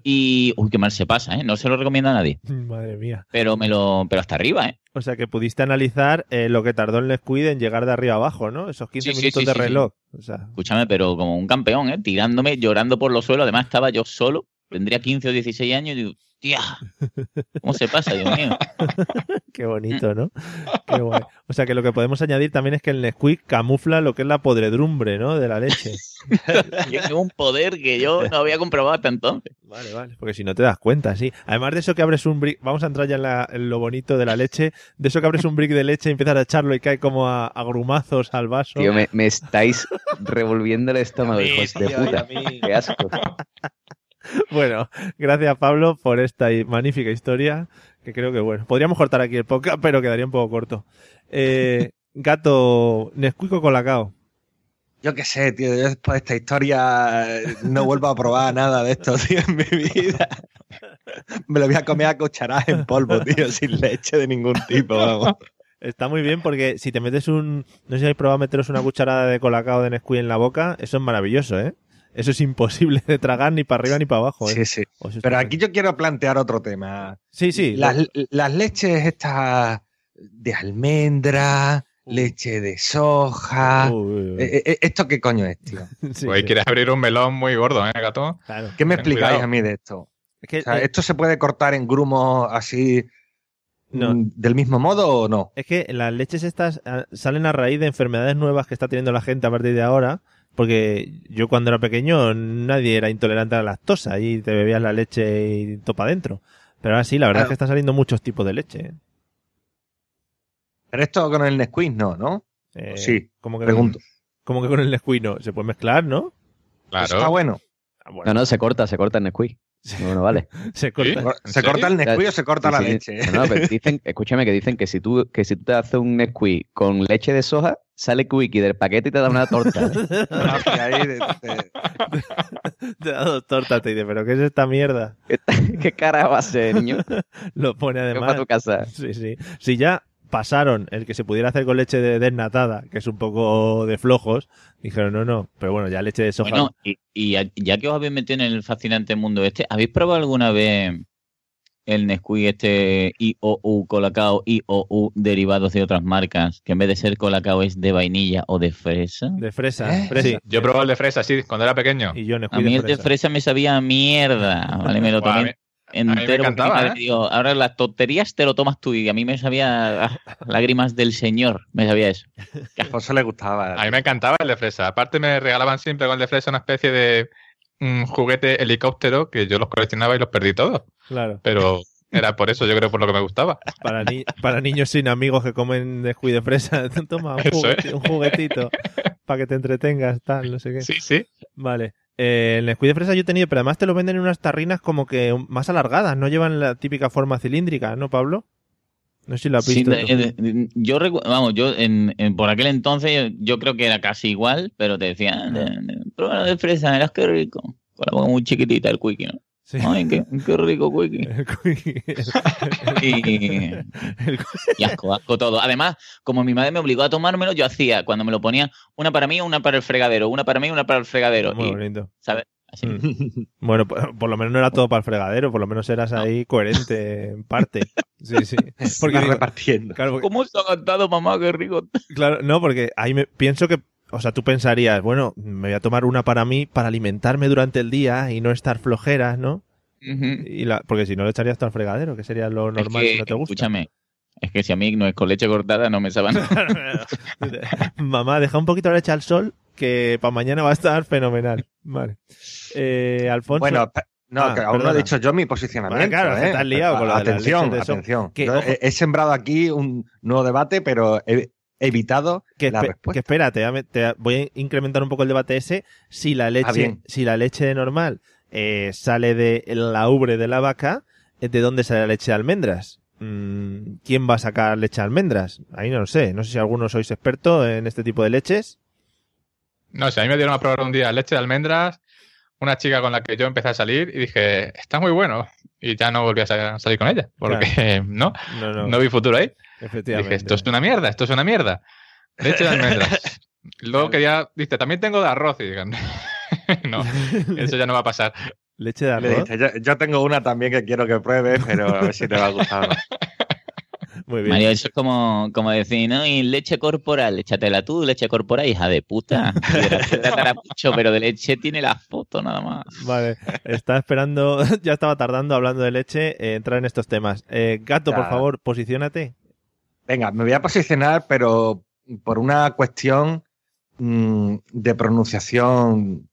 Y, uy, qué mal se pasa, ¿eh? No se lo recomiendo a nadie. Madre mía. Pero me lo, pero hasta arriba, ¿eh? O sea que pudiste analizar eh, lo que tardó el Nesquik en llegar de arriba abajo, ¿no? Esos 15 Sí, sí, minutos sí, de sí, reloj. O sea, Escúchame, pero como un campeón, ¿eh? Tirándome, llorando por los suelos. Además, estaba yo solo. tendría 15 o 16 años y tía, ¿cómo se pasa, Dios mío? Qué bonito, ¿no? Qué guay. O sea que lo que podemos añadir también es que el Nesquik camufla lo que es la podredumbre, ¿no? De la leche. Tiene un poder que yo no había comprobado hasta entonces. Vale, vale. Porque si no te das cuenta, sí. Además de eso que abres un brick, vamos a entrar ya en, la- en lo bonito de la leche, de eso que abres un brick de leche y empiezas a echarlo y cae como a, a grumazos al vaso. Tío, me, me estáis revolviendo el estómago, hijos de puta. Qué asco. Bueno, gracias Pablo por esta magnífica historia, que creo que bueno, podríamos cortar aquí el podcast, pero quedaría un poco corto. Eh, gato, Nesquik o Colacao. Yo qué sé, tío, yo después de esta historia eh, no vuelvo a probar nada de esto, tío, en mi vida. Me lo voy a comer a cucharadas en polvo, tío, sin leche de ningún tipo, vamos. Está muy bien porque si te metes un, no sé si habéis probado meteros una cucharada de Colacao de Nesquik en la boca, eso es maravilloso, ¿eh? Eso es imposible de tragar ni para arriba ni para abajo. ¿eh? Sí, sí. O sea, Pero aquí yo quiero plantear otro tema. Sí, sí. Las, lo- las leches estas de almendra, leche de soja. Uy, uy, uy. Eh, eh, ¿Esto qué coño es, tío? Sí, Pues sí. quieres abrir un melón muy gordo, ¿eh, gato? Claro. ¿Qué me Ten explicáis cuidado. a mí de esto? Es que, O sea, eh, ¿Esto se puede cortar en grumos así No. mm, del mismo modo o no? Es que las leches estas ah, salen a raíz de enfermedades nuevas que está teniendo la gente a partir de ahora. Porque yo cuando era pequeño nadie era intolerante a la lactosa y te bebías la leche y topa adentro. Pero ahora sí, la verdad Claro. es que están saliendo muchos tipos de leche. ¿eh? Pero esto con el Nesquik no, ¿no? Eh, Sí, como que, pregunto. como que con el Nesquik no. Se puede mezclar, ¿no? Claro. Está bueno. Ah, bueno, No, no, se corta, se corta en Nesquik. No, no vale. se corta. ¿Sí? ¿En ¿Se serio? corta el Nesquik o se corta Sí, la sí. leche? No, no, pero dicen, escúchame que dicen que si tú, que si tú te haces un Nesquik con leche de soja, sale Quickie del paquete y te da una torta. ¿eh? Ah, que ahí de- de- Te da dos tortas, te dice, pero ¿qué es esta mierda? ¿Qué, qué cara va a ser, niño? Lo pone además. para tu casa. Sí, sí. Si ya pasaron el que se pudiera hacer con leche de desnatada, que es un poco de flojos, dijeron no, no, pero bueno, ya leche de soja. Bueno, y, y ya, que os habéis metido en el fascinante mundo este, ¿habéis probado alguna vez el Nesquik este IOU Colacao, IOU derivados de otras marcas, que en vez de ser Colacao es de vainilla o de fresa? de fresa, ¿Eh? fresa. Sí. Yo probé el de fresa, sí, cuando era pequeño. Y yo A Nesquik mí de el de fresa. fresa me sabía a mierda, ¿vale? Me lo a tomé mí- me entero. mi encantaba, ¿eh? ahora las tonterías te lo tomas tú y a mí me sabía ah, lágrimas del señor, me sabía eso. que a Alfonso le gustaba. A mí me encantaba el de fresa. Aparte me regalaban siempre con el de fresa una especie de mm, juguete helicóptero que yo los coleccionaba y los perdí todos. Claro. Pero era por eso, yo creo, por lo que me gustaba. Para, ni- para niños sin amigos que comen Nesquik de fresa, toma un, un juguetito para que te entretengas, tal, no sé qué. Sí, sí. Vale. Eh, el Nesquik de fresa yo he tenido, pero además te lo venden en unas tarrinas como que más alargadas, no llevan la típica forma cilíndrica, ¿no, Pablo? No sé si lo has Sí, visto. de- de- yo vamos, yo en, en- por aquel entonces yo, creo que era casi igual, pero te decían, de, de- prueba de fresa, verás qué rico. Con la boca muy chiquitita el quickie, ¿no? Sí. Ay, qué, qué rico quickie. El Quick- Y, el- y asco, asco todo. Además, como mi madre me obligó a tomármelo, yo hacía, cuando me lo ponía, una para mí, una para el fregadero, una para mí, una para el fregadero. Muy Y, bonito. ¿sabes? Así. Mm. Bueno, por, por lo menos no era todo para el fregadero, por lo menos eras ahí coherente en parte. Sí, sí. Porque digo- repartiendo. claro, porque- ¿Cómo se ha cantado, mamá? Qué rico. claro, no, porque ahí me pienso que, o sea, tú pensarías, bueno, me voy a tomar una para mí para alimentarme durante el día y no estar flojeras, ¿no? Y la, porque si no lo echarías todo al fregadero, que sería lo Es normal que, si no te gusta. Escúchame, es que si a mí no es con leche cortada, no me saben. Mamá, deja un poquito de leche al sol que para mañana va a estar fenomenal. Vale. Eh, Alfonso. Bueno, no, Ah, que aún no perdona. he dicho yo mi posicionamiento. Claro, ¿eh? has liado con lo de atención, de soja. atención. Que, he, he sembrado aquí un nuevo debate, pero he evitado que, la espe- respuesta. que espérate, ya me- te voy a incrementar un poco el debate ese. Si la leche, Ah, si la leche normal eh, sale de la ubre de la vaca, eh, ¿de dónde sale la leche de almendras? Mm, ¿Quién va a sacar leche de almendras? Ahí no lo sé. No sé si alguno sois experto en este tipo de leches. No sé, a mí me dieron a probar un día leche de almendras, una chica con la que yo empecé a salir y dije, está muy bueno. Y ya no volví a sa- salir con ella, porque no, No, no, no vi futuro ahí. Efectivamente. Dije, esto es una mierda, esto es una mierda. Leche de almendras. Luego quería, dice, también tengo de arroz. Y digan, no, eso ya no va a pasar. Leche de Le arroz. dije, yo, yo tengo una también que quiero que pruebes, pero a ver si te va a gustar. Muy bien. Mario, eso es como, como decir, ¿no? Y leche corporal, échatela tú, leche corporal, hija de puta. Mucho, pero de leche tiene la foto nada más. Vale, está esperando, ya estaba tardando hablando de leche, eh, entrar en estos temas. Eh, Gato, por favor, posiciónate. Venga, me voy a posicionar, pero por una cuestión mm, de pronunciación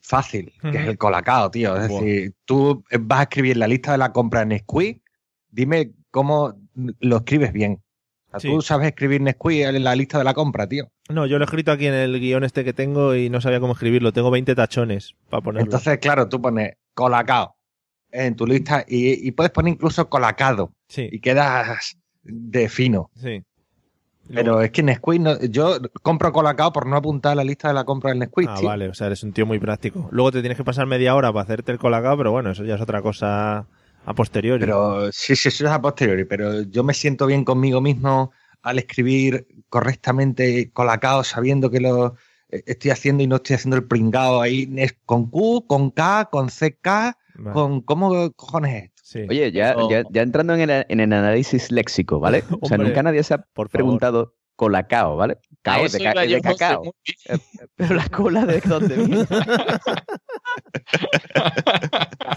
fácil, que es el colacao, tío. Es decir, tú vas a escribir la lista de la compra en Nesquik, dime cómo lo escribes bien. O sea, Sí. Tú sabes escribir Nesquik en la lista de la compra, tío. No, yo lo he escrito aquí en el guion este que tengo y no sabía cómo escribirlo. Tengo 20 tachones para ponerlo. Entonces, claro, tú pones colacao en tu lista y, y puedes poner incluso colacado sí, y quedas de fino. sí. Pero es que Nesquik, no, yo compro colacao por no apuntar a la lista de la compra del Nesquik, Ah, vale, o sea, eres un tío muy práctico. Luego te tienes que pasar media hora para hacerte el colacao, pero bueno, eso ya es otra cosa a posteriori. Pero sí, sí, eso es a posteriori, pero yo me siento bien conmigo mismo al escribir correctamente colacao sabiendo que lo eh, estoy haciendo y no estoy haciendo el pringao ahí con Q, con K, con CK, Vale, con ¿cómo cojones es? Sí. Oye, ya, ya, ya entrando en el, en el análisis léxico, ¿vale? O sea, nunca nadie se ha por favor. preguntado colacao, ¿vale? Cao de, ca- de cacao. Pero la cola de dónde viene.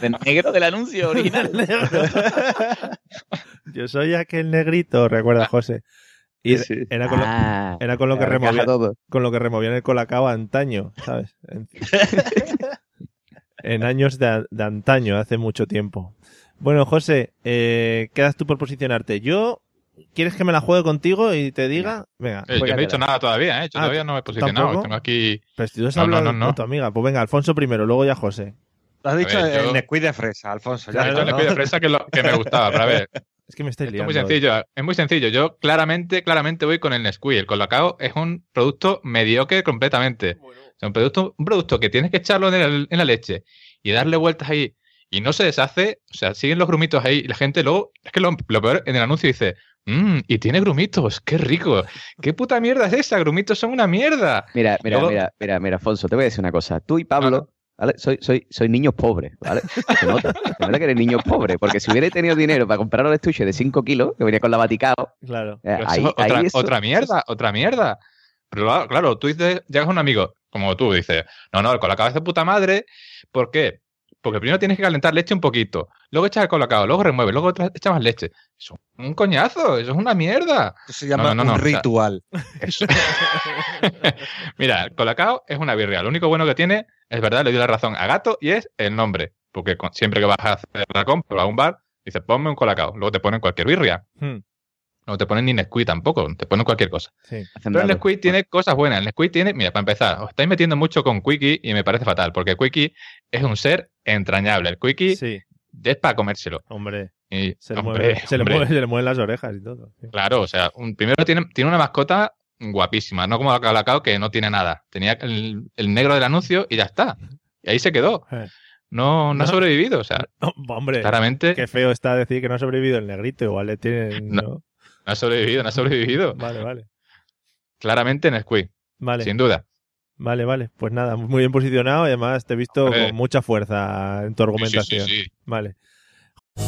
De negro del anuncio original. Yo soy aquel negrito, recuerda José. Y Sí, sí. era con lo, Ah, era con lo que ahora encaja removía, todo. con lo que removían el colacao antaño, ¿sabes? En, en años de, de antaño, hace mucho tiempo. Bueno, José, eh, quedas tú por posicionarte. Yo, ¿quieres que me la juegue contigo y te diga? Venga, Eh, yo no he dicho nada todavía, ¿eh? Yo Ah, todavía no me he posicionado. ¿tampoco? Tengo aquí. pero si tú has No, no, hablado no, no. con tu amiga. Pues venga, Alfonso primero, luego ya José. Lo has dicho ver, yo- el Nesquik de fresa, Alfonso. Ya está, le ¿no? pido fresa que, lo- que me gustaba, pero a ver, Es que me estáis esto es liando. muy sencillo. Es muy sencillo. Yo claramente, claramente voy con el Nesquik. El colacao es un producto mediocre completamente. O sea, un producto, un producto que tienes que echarlo en, el- en la leche y darle vueltas ahí y no se deshace. O sea, siguen los grumitos ahí y la gente luego, es que lo, lo peor en el anuncio dice, mmm, y tiene grumitos, qué rico. ¿Qué puta mierda es esa? Grumitos son una mierda. Mira, mira, Luego- mira, mira, mira, Alfonso, te voy a decir una cosa. Tú y Pablo, ¿vale? Soy, soy, soy niños pobres, ¿vale? Se nota, se nota que eres niño pobre, porque si hubiera tenido dinero para comprar un estuche de 5 kilos, que venía con la Vaticao, Claro. eh, ahí, eso es otra, ahí eso- otra mierda, otra mierda. Pero claro, claro, tú dices, llegas a un amigo, como tú, dices, no, no, el colacao es de puta madre. ¿Por qué? Porque primero tienes que calentar leche un poquito, luego echas el colacao, luego remueves, luego otra- echas más leche. Eso es un coñazo, eso es una mierda. Eso se llama No, no, no, un no, o sea- ritual. Eso- Mira, el colacao es una birria. Lo único bueno que tiene, es verdad, le doy la razón a Gato y es el nombre. Porque con- siempre que vas a hacer la compra a un bar, dices, ponme un colacao. Luego te ponen cualquier birria. Hmm, No te ponen ni Nesquik tampoco, te ponen cualquier cosa. sí. Pero el. Nesquik tiene cosas buenas. El Nesquik tiene, mira, para empezar, os estáis metiendo mucho con Quickie y me parece fatal, porque Quickie es un ser entrañable. El Quickie Sí, es para comérselo. hombre. Y, Se le, hombre, mueve, se, le hombre, mueve- se le mueven las orejas y todo. sí. Claro, o sea, un- primero tiene, tiene una mascota guapísima, no como la Calacao que no tiene nada. Tenía el, el negro del anuncio y ya está. Y ahí se quedó. Eh. No, no ha sobrevivido. O sea, hombre, claramente qué feo está decir que no ha sobrevivido el negrito. Igual le tienen. No. ¿No? no ha sobrevivido, no ha sobrevivido. Vale, vale. Claramente Nesquik, Vale, sin duda. vale, vale. Pues nada, muy bien posicionado y además te he visto con mucha fuerza en tu Sí, sí, argumentación. sí, sí. Vale.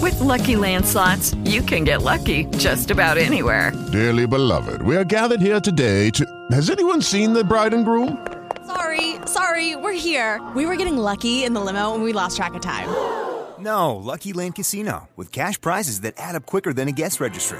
With Lucky Land slots, you can get lucky just about anywhere. Dearly beloved, we are gathered here today to. Has anyone seen the bride and groom? Sorry, sorry, we're here. We were getting lucky in the limo and we lost track of time. No, Lucky Land Casino, with cash prizes that add up quicker than a guest registry.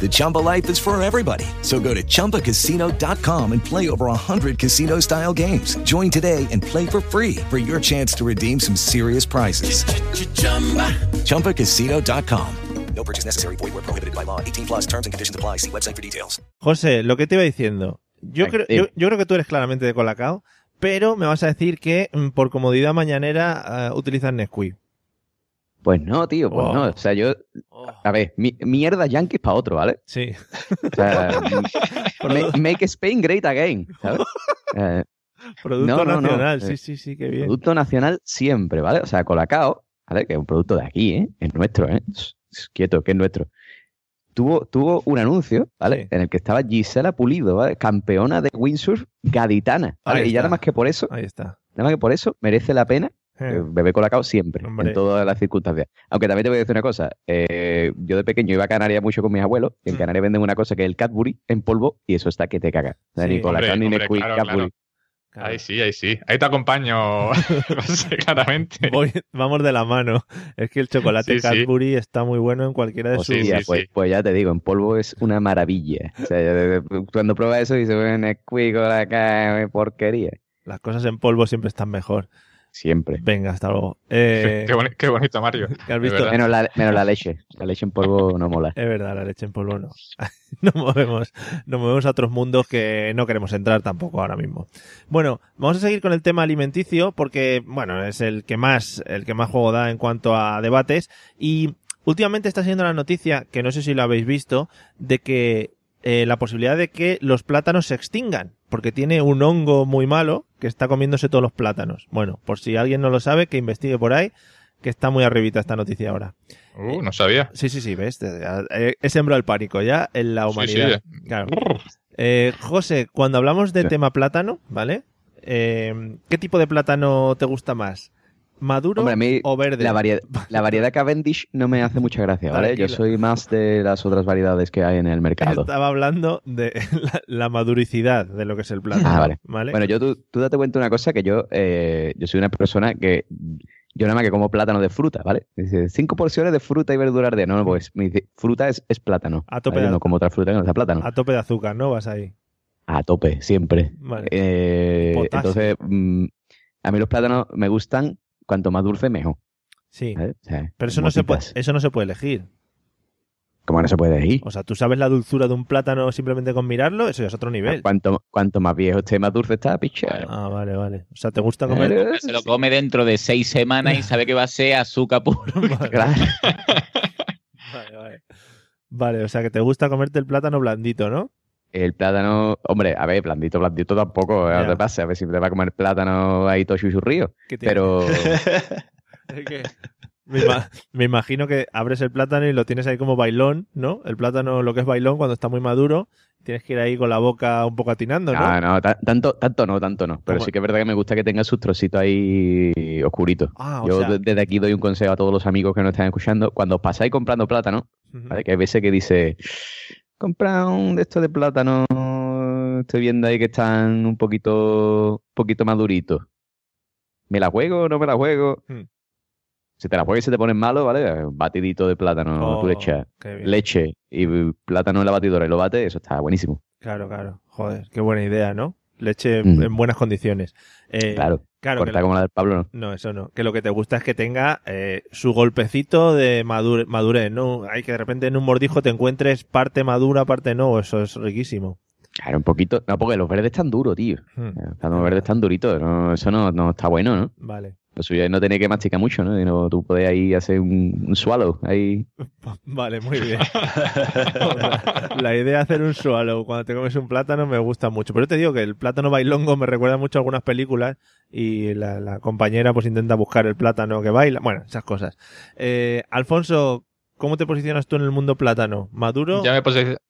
The Chumba life is for everybody. So go to ChumbaCasino.com and play over 100 casino style games. Join today and play for free for your chance to redeem some serious prizes. ChumbaCasino.com. No purchase necessary. Void where prohibited by law. 18 plus terms and conditions apply. See website for details. José, lo que te iba diciendo. Yo, creo, yo, yo creo que tú eres claramente de Colacao, pero me vas a decir que mm, por comodidad mañanera eh, utilizas Nesquik. Pues no, tío, pues Oh. no. O sea, yo. A ver, mi- mierda yankees para otro, ¿vale? Sí. O sea, ma- make Spain great again, ¿sabes? Eh, Producto no, no, no, nacional, eh, sí, sí, sí, qué bien. Producto nacional siempre, ¿vale? O sea, Colacao, ¿vale? Que es un producto de aquí, ¿eh? Es nuestro, ¿eh? Quieto, que es nuestro. Tuvo, tuvo un anuncio, ¿vale? En el que estaba Gisela Pulido, ¿vale? Campeona de windsurf gaditana. ¿vale? Y ya nada más que por eso, Ahí está. nada más que por eso, merece la pena Eh. eh, beber Colacao siempre, Hombre. en todas las circunstancias. Aunque también te voy a decir una cosa. eh, yo de pequeño iba a Canarias mucho con mis abuelos, y en Mm. Canarias venden una cosa que es el Cadbury en polvo, y eso está que te caga. O sea, Sí. ni Colacao ni Nesquik, claro, Cadbury. claro. Ahí sí, ahí sí. Ahí te acompaño, claramente. Voy- vamos de la mano. Es que el chocolate Sí, sí. Cadbury está muy bueno en cualquiera de sus... Hostia, pues, pues ya te digo, en polvo es una maravilla. O sea, cuando pruebas eso dices, bueno, Nesquik, Colacao, porquería. Las cosas en polvo siempre están mejor. Siempre. Venga, hasta luego. Eh, Qué, boni- qué bonito, Mario. ¿Qué has de visto? verdad. Menos la, menos la leche. La leche en polvo no mola. Es verdad, la leche en polvo no. nos, movemos, nos movemos a otros mundos que no queremos entrar tampoco ahora mismo. Bueno, vamos a seguir con el tema alimenticio porque, bueno, es el que más, el que más juego da en cuanto a debates. Y últimamente está siendo la noticia, que no sé si lo habéis visto, de que eh, la posibilidad de que los plátanos se extingan, porque tiene un hongo muy malo que está comiéndose todos los plátanos. Bueno, por si alguien no lo sabe, que investigue por ahí, que está muy arribita esta noticia ahora. Uh, no sabía. Sí, sí, sí, ves. Eh, He sembrado el pánico ya en la Sí, humanidad. sí. Claro. Eh, José, cuando hablamos de tema plátano, ¿vale? Eh, ¿Qué tipo de plátano te gusta más? ¿Maduro Hombre, a mí o verde? La, variedad, la variedad Cavendish no me hace mucha gracia, ¿vale? Yo soy más de las otras variedades que hay en el mercado. Estaba hablando de la, la maduricidad de lo que es el plátano. Ah, vale. ¿vale? Bueno, yo tú, tú date cuenta una cosa que yo, eh, yo soy una persona que yo nada más que como plátano de fruta, ¿vale? Dice, cinco porciones de fruta y verduras de. No, no, pues me dice, fruta es, es plátano. A tope ¿vale? de- No como otra fruta que no sea plátano. A tope de azúcar, ¿no? Vas ahí. A tope, siempre. Vale. Eh, entonces, mm, a mí los plátanos me gustan cuanto más dulce, mejor. Sí. ¿vale? O sea, Pero eso no, se puede, eso no se puede elegir. ¿Cómo no se puede ir? O sea, tú sabes la dulzura de un plátano simplemente con mirarlo, eso ya es otro nivel. Cuanto, cuanto más viejo esté, más dulce está, picha. Ah, vale, vale. O sea, ¿te gusta comer? Eh, Se lo come dentro de seis semanas y sabe que va a ser azúcar puro. Claro. Vale, vale. Vale, o sea, que te gusta comerte el plátano blandito, ¿no? El plátano, hombre, a ver, blandito, blandito tampoco, no te pase, a ver si te va a comer plátano ahí todo chuchurrío. ¿Qué? Pero que me, ima- me imagino que abres el plátano y lo tienes ahí como bailón, ¿no? El plátano, lo que es bailón, cuando está muy maduro, tienes que ir ahí con la boca un poco atinando, ¿no? no, no, ta- tanto, tanto no, tanto no. Pero ¿Cómo? sí que es verdad que me gusta que tenga sus trocitos ahí oscuritos. Ah, Yo sea- de- desde aquí doy un consejo a todos los amigos que nos están escuchando. Cuando os pasáis comprando plátano. ¿vale? que hay veces que dice, compra un de estos de plátano, estoy viendo ahí que están un poquito, poquito maduritos. ¿Me la juego o no me la juego? Hmm. Si te la juegas y se te ponen malo, ¿vale? Un batidito de plátano, Oh, tú le echas leche y plátano en la batidora y lo bates, eso está buenísimo. Claro, claro. Joder, qué buena idea, ¿no? Leche Mm. en buenas condiciones. Eh, claro, claro, corta que lo- como la del Pablo, ¿no? No, eso no. Que lo que te gusta es que tenga eh, su golpecito de madure- madurez, ¿no? Hay que de repente en un mordijo te encuentres parte madura, parte no. Eso es riquísimo. Claro, un poquito. No, porque los verdes están duros, tío. Hmm. Los verdes están duritos. no, eso no, no está bueno, ¿no? Vale. Lo suyo es no tener que masticar mucho, ¿no? Y no, tú puedes ahí hacer un, un swallow. Ahí. Vale, muy bien. la idea de hacer un swallow cuando te comes un plátano me gusta mucho. Pero yo te digo que el plátano bailongo me recuerda mucho a algunas películas y la, la compañera pues intenta buscar el plátano que baila. Bueno, esas cosas. Eh, Alfonso, ¿cómo te posicionas tú en el mundo plátano? ¿Maduro me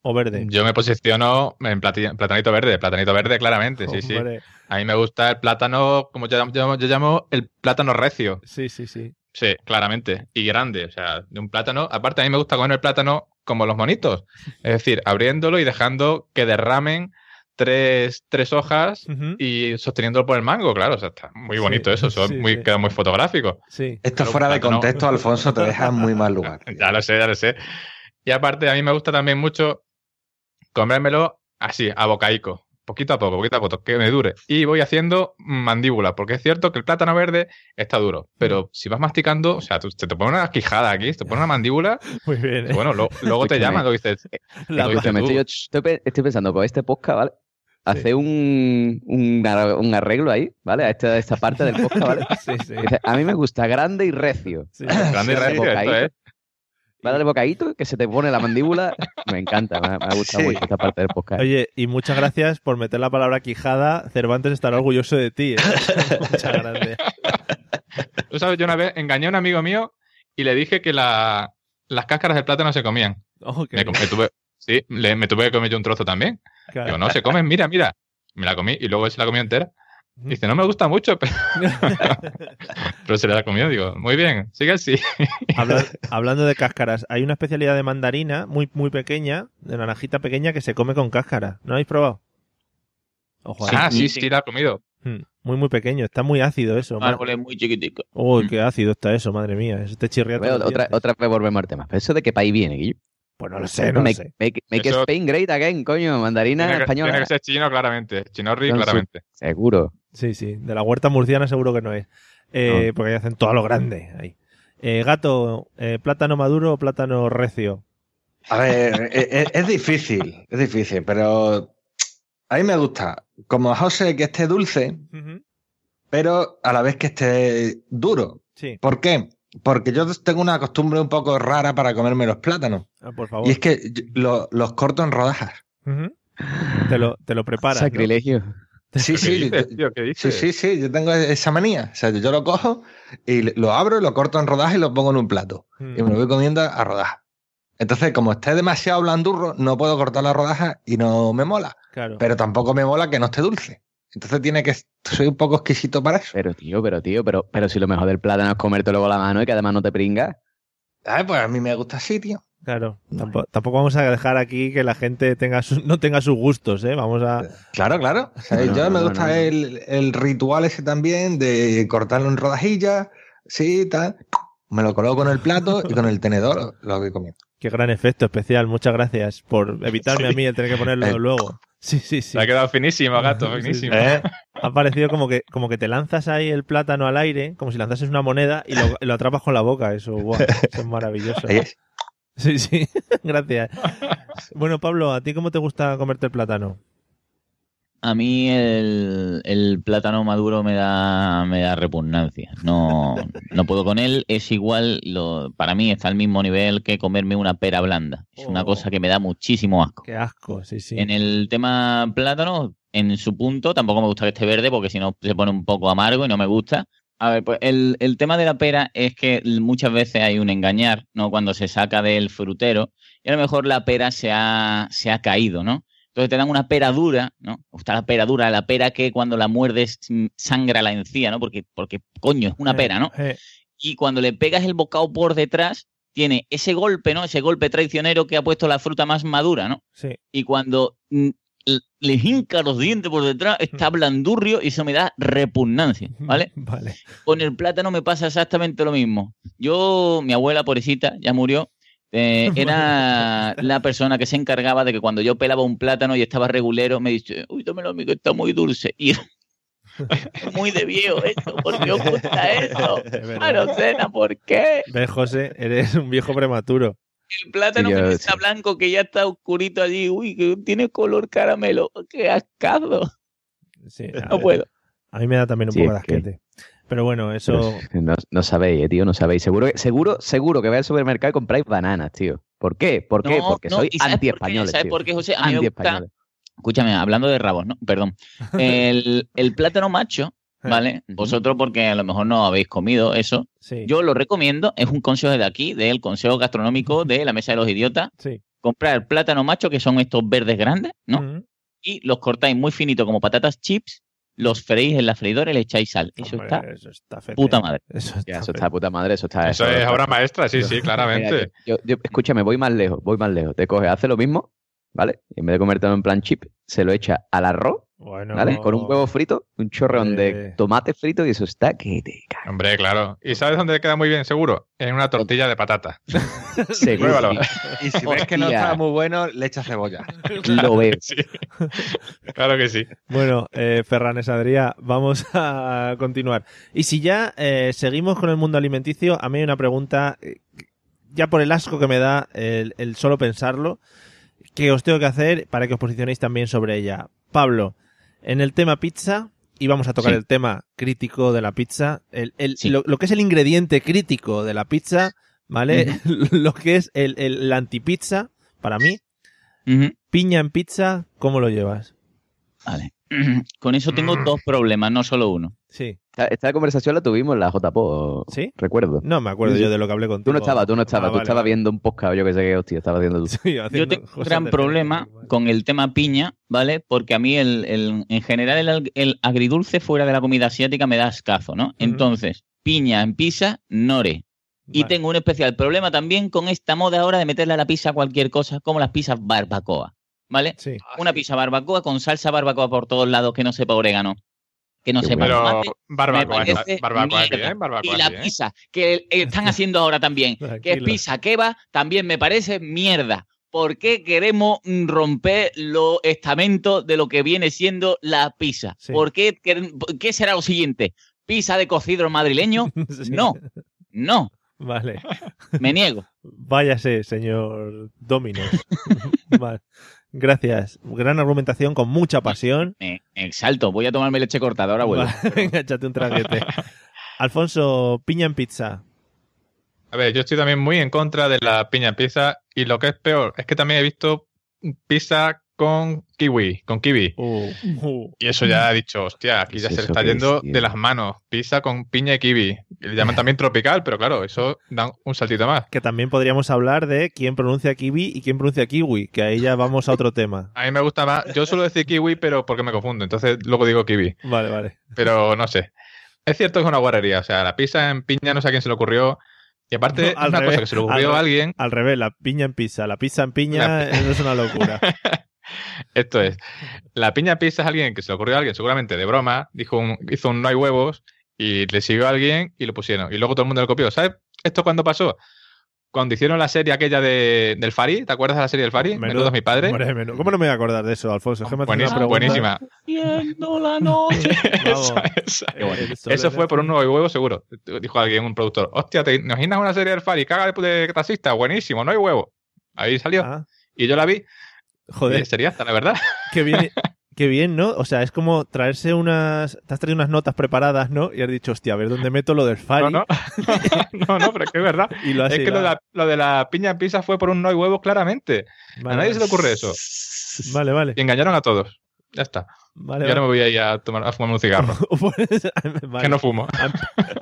o verde? Yo me posiciono en platanito verde, platanito verde claramente, sí, sí. Hombre. A mí me gusta el plátano, como yo, llamo- yo llamo el plátano recio. Sí, sí, sí. Sí, claramente. Y grande. O sea, de un plátano. Aparte, a mí me gusta comer el plátano como los monitos. Es decir, abriéndolo y dejando que derramen tres, tres hojas y sosteniéndolo por el mango, claro. O sea, está muy bonito eso. eso es sí, muy, sí. Queda muy fotográfico. Sí. Esto Claro, fuera de contexto, Alfonso, te deja en muy mal lugar. ya lo sé, ya lo sé. Y aparte, a mí me gusta también mucho comérmelo así, a bocaico. Poquito a poco, poquito a poco, que me dure. Y voy haciendo mandíbula, porque es cierto que el plátano verde está duro. Pero si vas masticando, o sea, tú, te, te pone una quijada aquí, te pone una mandíbula. Muy bien. ¿eh? y bueno, lo- luego te llaman, lo dices. La- lo dices tú. estoy, yo pensando con este podcast, ¿vale? Hace un, un, ar- un arreglo ahí, ¿vale? A esta, a esta parte del podcast, ¿vale? Sí, sí. A mí me gusta grande y recio. Grande y recio, esto es. Va a darle bocadito, que se te pone la mandíbula. Me encanta, me, ha- me ha gustado Sí. mucho esta parte del podcast. Oye, y muchas gracias por meter la palabra quijada. Cervantes estará orgulloso de ti. ¿eh? muchas gracias. Tú sabes, yo una vez engañé a un amigo mío y le dije que la- las cáscaras del plátano se comían. Oh, qué Me, com- me tuve, sí, le- me tuve que comer yo un trozo también. Claro. Digo, no, se comen, mira, mira. Me la comí y luego él se la comió entera. Dice, no me gusta mucho, pero, pero se la comió. Digo, muy bien, sigue así. Habla- hablando de cáscaras, hay una especialidad de mandarina muy, muy pequeña, de naranjita pequeña, que se come con cáscara. ¿No lo habéis probado? Ojo, ah, ahí. sí, sí, la he comido. Mm, Muy, muy pequeño. Está muy ácido eso. Árboles muy chiquiticos. Uy, qué ácido está eso, madre mía. Eso te chirría otra, otra vez volvemos al tema. ¿Pero eso de qué país viene, Guillo? Pues no lo sé, no lo make, sé. Make, make Eso- Spain great again, coño. Mandarina Tiene que, española. tiene que ser chino, claramente. Chinorri, su- claramente. Seguro. Sí, sí. De la huerta murciana seguro que no es. Eh, Porque ahí hacen todo a lo grande. Ahí. Eh, gato, eh, ¿plátano maduro o plátano recio? A ver, e- e- es, difícil, es difícil, pero a mí me gusta, como José, que esté dulce, pero a la vez que esté duro. Sí. ¿Por qué? Porque yo tengo una costumbre un poco rara para comerme los plátanos. Ah, por favor. Y es que yo- lo- los corto en rodajas. Te lo, te lo preparas. ¿no? Sacrilegio. Sí, sí, sí, sí, sí, yo tengo esa manía. O sea, yo lo cojo y lo abro y lo corto en rodajas y lo pongo en un plato. Mm. Y me lo voy comiendo a rodajas. Entonces, como esté demasiado blandurro, no puedo cortar la rodaja y no me mola. Claro. Pero tampoco me mola que no esté dulce. Entonces tiene que... Soy un poco exquisito para eso. Pero tío, pero tío, pero, pero si lo mejor del plátano es comerte luego la mano y que además no te pringa. Ay, pues a mí me gusta así, tío. Claro. Tampoco, tampoco vamos a dejar aquí que la gente tenga sus- no tenga sus gustos, ¿eh? Vamos a. Claro, claro. O sea, No, yo no, me gusta no. El, el ritual ese también de cortarlo en rodajillas, sí, tal. Me lo coloco en el plato y con el tenedor lo, lo voy comiendo. Qué gran efecto especial. Muchas gracias por evitarme a mí el tener que ponerlo Eh. luego. Sí, sí, sí. Ha quedado finísimo, gato, Sí, sí. finísimo. ¿Eh? Ha parecido como que, como que te lanzas ahí el plátano al aire, como si lanzases una moneda y lo, lo atrapas con la boca. Eso, guau, eso es maravilloso. Sí, sí. Gracias. Bueno, Pablo, ¿a ti cómo te gusta comerte el plátano? A mí el, el plátano maduro me da, me da repugnancia. No, no puedo con él. Es igual, lo, para mí está al mismo nivel que comerme una pera blanda. Es una Oh. cosa que me da muchísimo asco. Qué asco, sí, sí. En el tema plátano, en su punto, tampoco me gusta que esté verde porque si no se pone un poco amargo y no me gusta. A ver, pues el, el tema de la pera es que muchas veces hay un engañar, ¿no? Cuando se saca del frutero y a lo mejor la pera se ha, se ha caído, ¿no? Entonces te dan una pera dura, ¿no? Me gusta la pera dura, la pera que cuando la muerdes mm, sangra la encía, ¿no? Porque, porque coño, es una pera, ¿no? Y cuando le pegas el bocado por detrás, tiene ese golpe, ¿no? Ese golpe traicionero que ha puesto la fruta más madura, ¿no? sí. Y cuando mm, le hinca los dientes por detrás, está blandurrio y eso me da repugnancia, ¿vale? Vale. Con el plátano me pasa exactamente lo mismo. Yo, mi abuela, pobrecita, ya murió. Eh, era la persona que se encargaba de que cuando yo pelaba un plátano y estaba regulero, me dice, uy, tómelo a mí que está muy dulce. Y es muy de viejo eso, ¿por qué os gusta eso? Es verdad. Marocena, ¿por qué? ¿Ves, José? Eres un viejo prematuro. El plátano Sí, que está blanco, que ya está oscurito allí, uy, que tiene color caramelo. ¡Qué ascado! Sí, No puedo. a mí me da también un Sí, poco de es que- asquete. Pero bueno, eso. Pero no, no sabéis, eh, tío, no sabéis. Seguro, seguro, seguro que vais al supermercado y compráis bananas, tío. ¿Por qué? ¿Por qué? No, Porque no, soy ¿y sabes por qué? anti-españoles, ¿Sabes tío. por qué, José? A mí me gusta, Anti-españoles. escúchame, hablando de rabos, ¿no? Perdón. El, el plátano macho, ¿vale? Vosotros porque a lo mejor no habéis comido eso. Sí. Yo lo recomiendo, es un consejo de aquí, del consejo gastronómico de la Mesa de los Idiotas. Sí. Comprar plátano macho, que son estos verdes grandes, ¿no? Y los cortáis muy finito como patatas chips, los freís en la freidora y le echáis sal. Eso Hombre, está eso está puta madre. Eso Ya, está eso está puta madre, eso está. Eso es obra maestra, sí, sí, Mira, claramente. yo, yo- escúchame, voy más lejos, voy más lejos. Te coge, hace lo mismo, ¿vale? Y en vez de comértelo en plan chip, se lo echa al arroz, Bueno, ¿vale? Con un huevo frito, un chorreón Eh. de tomate frito y eso está que te cae. Hombre, claro. ¿Y sabes dónde queda muy bien, seguro? En una tortilla de patata. Seguro. Pruébalo. Y si ves que no está muy bueno, le echas cebolla. Lo veo. Sí. Claro que sí. Bueno, eh, Ferranes Adrià, vamos a continuar. Y si ya eh, seguimos con el mundo alimenticio, a mí hay una pregunta, eh, ya por el asco que me da el, el solo pensarlo. que os tengo que hacer para que os posicionéis también sobre ella. Pablo, en el tema pizza, y vamos a tocar Sí. el tema crítico de la pizza, el, el- Sí. lo, lo que es el ingrediente crítico de la pizza, ¿vale? lo que es el, el, la antipizza, para mí, piña en pizza, ¿cómo lo llevas? Vale. Con eso tengo Mm. dos problemas, no solo uno. Sí. Esta, esta conversación la tuvimos en la JPO. ¿Sí? Recuerdo. No me acuerdo Sí, yo de lo que hablé contigo. Tú no estabas, tú no estabas. Ah, tú vale, estabas vale. viendo un podcast, yo que sé qué hostia estabas viendo tú. Sí, Yo tengo un gran problema con el tema piña, ¿vale? Porque a mí el, el- en general el, el agridulce fuera de la comida asiática me da escazo, ¿no? Entonces, piña en pizza, nore. Y Vale. tengo un especial problema también con esta moda ahora de meterle a la pizza cualquier cosa, como las pizzas barbacoa, ¿vale? Sí. Una pizza barbacoa con salsa barbacoa por todos lados que no sepa orégano, que no Qué sepa Pero tomate. barbacoa, me parece barbacoa. ¿eh? Barbacoa y la aquí, ¿eh? pizza que eh, están haciendo ahora también, que es pizza kebab, también me parece mierda. ¿Por qué queremos romper los estamentos de lo que viene siendo la pizza? Sí. ¿Por qué, qué será lo siguiente? ¿Pizza de cocido madrileño? Sí. No, no, Vale. me niego. Váyase, señor Dominos. vale. Gracias. Gran argumentación con mucha pasión. Me exalto, voy a tomarme leche cortada, ahora vuelvo. Venga, échate un traguete. Alfonso, piña en pizza. A ver, yo estoy también muy en contra de la piña en pizza y lo que es peor es que también he visto pizza con kiwi, con kiwi. Uh, uh. Y eso ya ha dicho, hostia, aquí ya ¿Qué es se le está es, yendo de las manos. Pizza con piña y kiwi. Le llaman también tropical, pero claro, eso da un saltito más. Que también podríamos hablar de quién pronuncia kiwi y quién pronuncia kiwi, que ahí ya vamos a otro tema. A mí me gusta más, yo suelo decir kiwi, pero porque me confundo, entonces luego digo kiwi. Vale, vale. Pero no sé. Es cierto que es una guarrería, o sea, la pizza en piña no sé a quién se le ocurrió. Y aparte, No, es al una revés, cosa que se le al ocurrió a alguien. Al revés, la piña en pizza. La pizza en piña La pi- eso es una locura. Esto es, la piña pizza es alguien que se le ocurrió a alguien, seguramente de broma, dijo un- hizo un no hay huevos y le siguió a alguien y lo pusieron. Y luego todo el mundo lo copió. ¿Sabes esto cuándo pasó? Cuando hicieron la serie aquella de, del Fari, ¿te acuerdas de la serie del Fari? Menudo es mi padre. Hombre, menudo. ¿Cómo no me voy a acordar de eso, Alfonso? Es que me haces una Buenísima, buenísima. Haciendo la noche. Vamos. Esa- esa. Eh, sobre- Eso fue por un nuevo huevo seguro. Dijo alguien, un productor. Hostia, ¿te imaginas una serie del Fari? Caga de, de taxista, buenísimo, no hay huevo. Ahí salió. Ah, Y yo la vi. Joder, Y sería hasta la verdad. qué bien, qué bien, ¿no? O sea, es como traerse unas... Te has traído unas notas preparadas, ¿no? Y has dicho, hostia, a ver dónde meto lo del Fari. No, no. no, no, pero es que es verdad. Y lo Es que lo de, la, lo de la piña en pizza fue por un no hay huevo claramente. Vale, a nadie se le ocurre eso. Vale, vale. Y engañaron a todos. Ya está. Vale, y ahora vale. me voy a ir a, tomar, a fumar un cigarro. Pues, vale. Que no fumo. Em-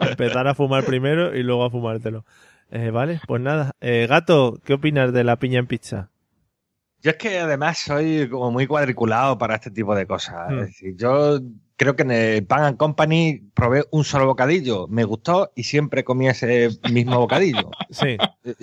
a empezar a fumar primero y luego a fumártelo. Eh, vale, pues nada. Eh, Gato, ¿qué opinas de la piña en pizza? Yo es que además soy como muy cuadriculado para este tipo de cosas. Hmm. Es decir, yo creo que en el Pan and Company probé un solo bocadillo, me gustó y siempre comí ese mismo bocadillo. Sí,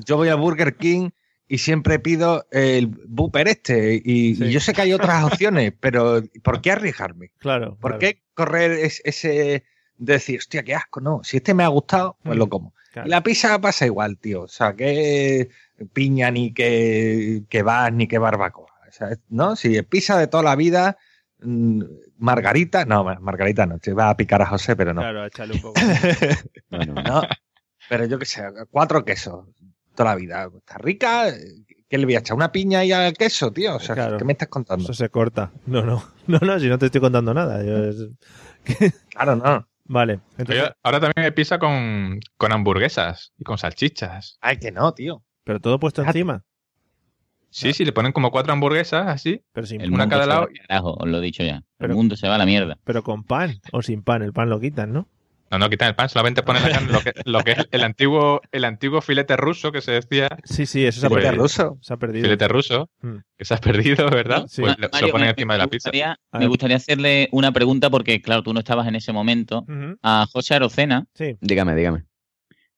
Yo voy a Burger King y siempre pido el Booper este y, Sí. y yo sé que hay otras opciones, pero ¿por qué arriesgarme? claro. ¿Por claro, qué correr es- ese decir, hostia, qué asco? No, si este me ha gustado, pues Mm, lo como. Claro. Y la pizza pasa igual, tío. O sea, que piña ni que, que vas ni que barbacoa. O sea, ¿no? Si es pizza de toda la vida, mm, margarita, no, margarita no, te va a picar a José, pero no. Claro, échale un poco. Bueno, No, pero yo qué sé, cuatro quesos toda la vida. Está rica, ¿qué le voy a echar? ¿Una piña y al queso, tío? O sea, Claro. ¿qué me estás contando? Eso se corta. No, no. No, no, si no te estoy contando nada. Yo es- Claro, no. Vale. Entonces, ahora también hay pizza con, con hamburguesas y con salchichas. Ay, que no, tío. pero todo puesto encima. Sí, sí, le ponen como cuatro hamburguesas así. Pero sin El Una a mundo cada se va lado. carajo, os lo he dicho ya. Pero- el mundo se va a la mierda. Pero con pan o sin pan. El pan lo quitan, ¿no? No, no quitan el pan, solamente ponen la carne, lo que, lo que es el antiguo, el antiguo filete ruso que se decía, Sí, sí, eso se ha Filete perdido. ruso. Se ha perdido. filete ruso, Mm. que se ha perdido, ¿verdad? Sí. Pues lo, Mario, lo ponen me- encima de la pizza. gustaría- A me gustaría hacerle una pregunta porque, claro, tú no estabas en ese momento. A José Arocena, Sí. dígame, dígame.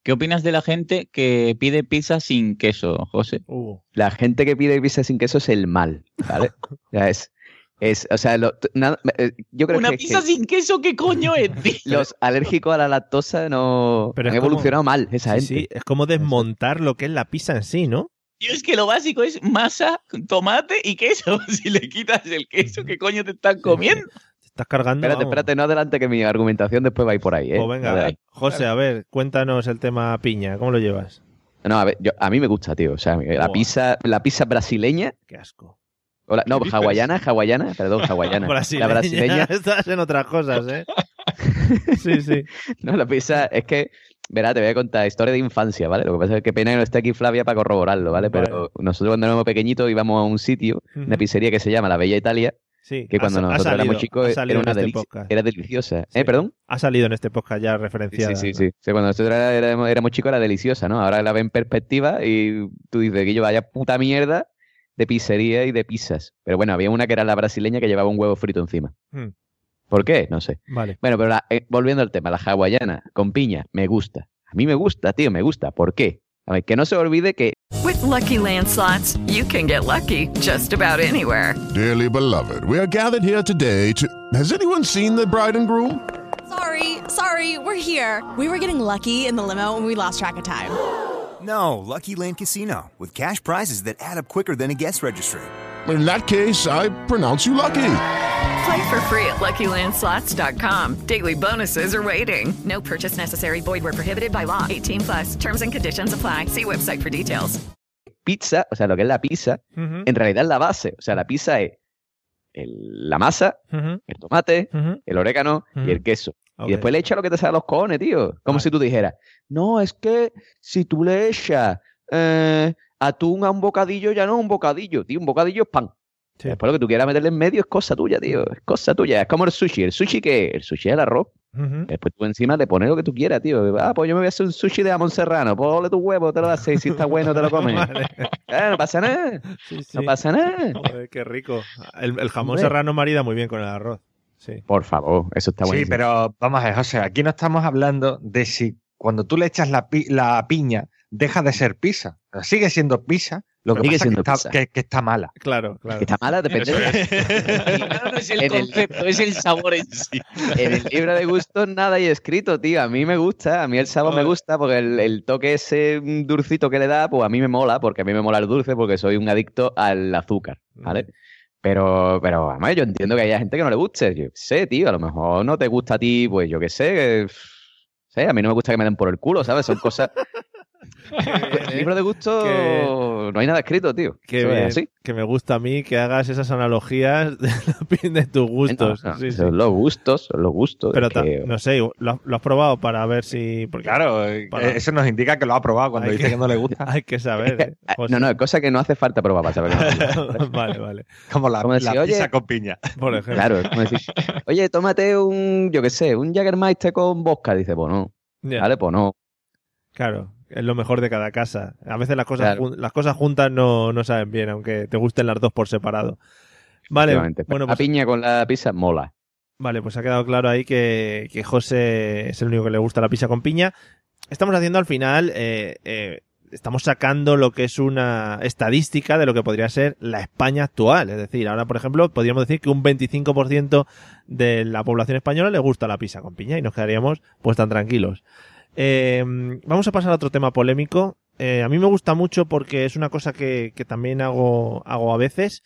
¿qué opinas de la gente que pide pizza sin queso, José? Uh, La gente que pide pizza sin queso es el mal, ¿vale? Ya es, es, o sea, lo- t- nada- eh, yo creo Una que, pizza que sin queso, ¿qué coño es? tío? los alérgicos a la lactosa no Pero han como- evolucionado mal, esa sí, gente. sí, es como desmontar lo que es la pizza en sí, ¿no? Tío, es que lo básico es masa, tomate y queso. Si le quitas el queso, ¿qué coño te están comiendo? Te estás cargando. Espérate, vamos. espérate, no adelante que mi argumentación después va a ir por ahí, ¿eh? Pues venga, A ver. José, a ver, cuéntanos el tema piña. ¿Cómo lo llevas? No, a ver, yo- a mí me gusta, tío. O sea, la pizza, la pizza brasileña. Qué asco. O la- no, hawaiana, hawaiana, perdón, hawaiana. Brasileña. La brasileña. Estás en otras cosas, ¿eh? sí, sí. No, la pizza es que, verá, te voy a contar historia de infancia, ¿vale? Lo que pasa es que pena que no esté aquí Flavia para corroborarlo, ¿vale? Pero nosotros cuando éramos pequeñitos íbamos a un sitio, una pizzería que se llama La Bella Italia, Sí, que cuando ha nosotros salido- éramos chicos era una este podcast. Era deliciosa. ¿Eh, perdón? Ha salido en este podcast ya referenciada. Sí, sí, sí. Sí, cuando nosotros éramos, éramos chicos era deliciosa, ¿no? Ahora la ves en perspectiva y tú dices que yo vaya puta mierda de pizzería y de pizzas. Pero bueno, había una que era la brasileña que llevaba un huevo frito encima. Hmm. ¿Por qué? No sé. Vale. Bueno, pero la- eh, volviendo al tema, la hawaiana con piña, me gusta. A mí me gusta, tío, me gusta. ¿Por qué? A ver, que no se olvide que With Lucky Land slots, you can get lucky just about anywhere. Dearly beloved, we are gathered here today to. Has anyone seen the bride and groom? Sorry, sorry, we're here. We were getting lucky in the limo and we lost track of time. No, Lucky Land Casino, with cash prizes that add up quicker than a guest registry. In that case, I pronounce you lucky. Play for free at LuckyLandSlots.com. Daily bonuses are waiting. No purchase necessary. Void were prohibited by law. 18 plus. Terms and conditions apply. See website for details. pizza, o sea, lo que es la pizza, Ujú. en realidad es la base. O sea, la pizza es el- la masa, Ujú. el tomate, Ujú. el orégano Ujú. y el queso. Y después le echa lo que te sale a los cojones, tío. Como si tú dijeras, no, es que si tú le echas eh, atún a un bocadillo, ya no un bocadillo, tío. Un bocadillo es pan. Sí. Después lo que tú quieras meterle en medio es cosa tuya, tío. Es cosa tuya. Es como el sushi. ¿El sushi qué? El sushi es el arroz. Después tú encima le pones lo que tú quieras, tío. Ah, pues yo me voy a hacer un sushi de jamón serrano. Ole tu huevo, te lo haces. Y si está bueno, te lo comes. Vale. Eh, no pasa nada. Sí, sí. No pasa nada. Joder, qué rico. El, el jamón Hombre. serrano marida muy bien con el arroz. Sí. Por favor, eso está bueno. Sí, pero vamos a ver, José, aquí no estamos hablando de si cuando tú le echas la, pi- la piña deja de ser pizza. O sea, sigue siendo pizza, lo que Sigue pasa es siendo que pizza. está, que- que está mala. Claro, claro. Que está mala, depende de No es el En el- concepto, es el sabor en sí. En el libro de gustos nada hay escrito, tío. A mí me gusta, a mí el sabor me gusta porque el, el toque ese dulcito que le da, pues a mí me mola, porque a mí me mola el dulce, porque soy un adicto al azúcar, ¿vale? Pero, pero, además, yo entiendo que haya gente que no le guste. Yo sé, tío, a lo mejor no te gusta a ti, pues yo qué sé, que, sé, a mí no me gusta que me den por el culo, ¿sabes? Son cosas... En el libro de gustos que- no hay nada escrito, tío. Es así. que me gusta a mí que hagas esas analogías de, la- de tus gustos. No, no, Sí, sí. son los gustos, son los gustos. Pero es que- no sé, ¿lo, has- lo has probado para ver si. Porque Claro, eh, Para- eso nos indica que lo ha probado cuando Hay dice que- que, no le gusta. hay que saber. ¿eh? José. No, no, cosa que no hace falta probar para saber. que vale, vale. Como la, Como decir, la oye- pizza con piña. Por ejemplo. Claro, es como decir, oye, tómate un, yo qué sé, un Jägermeister con vodka. Dice, pues no. Vale, pues no. Claro, es lo mejor de cada casa. A veces las cosas, Claro. las cosas juntas no, no saben bien, aunque te gusten las dos por separado. Vale, bueno, la pues, piña con la pizza mola. vale, pues ha quedado claro ahí que, que José es el único que le gusta la pizza con piña. Estamos haciendo al final, eh, eh, estamos sacando lo que es una estadística de lo que podría ser la España actual. Es decir, ahora, por ejemplo, podríamos decir que un 25% de la población española le gusta la pizza con piña y nos quedaríamos pues tan tranquilos. Eh, vamos a pasar a otro tema polémico. Eh, a mí me gusta mucho porque es una cosa que, que también hago, hago a veces.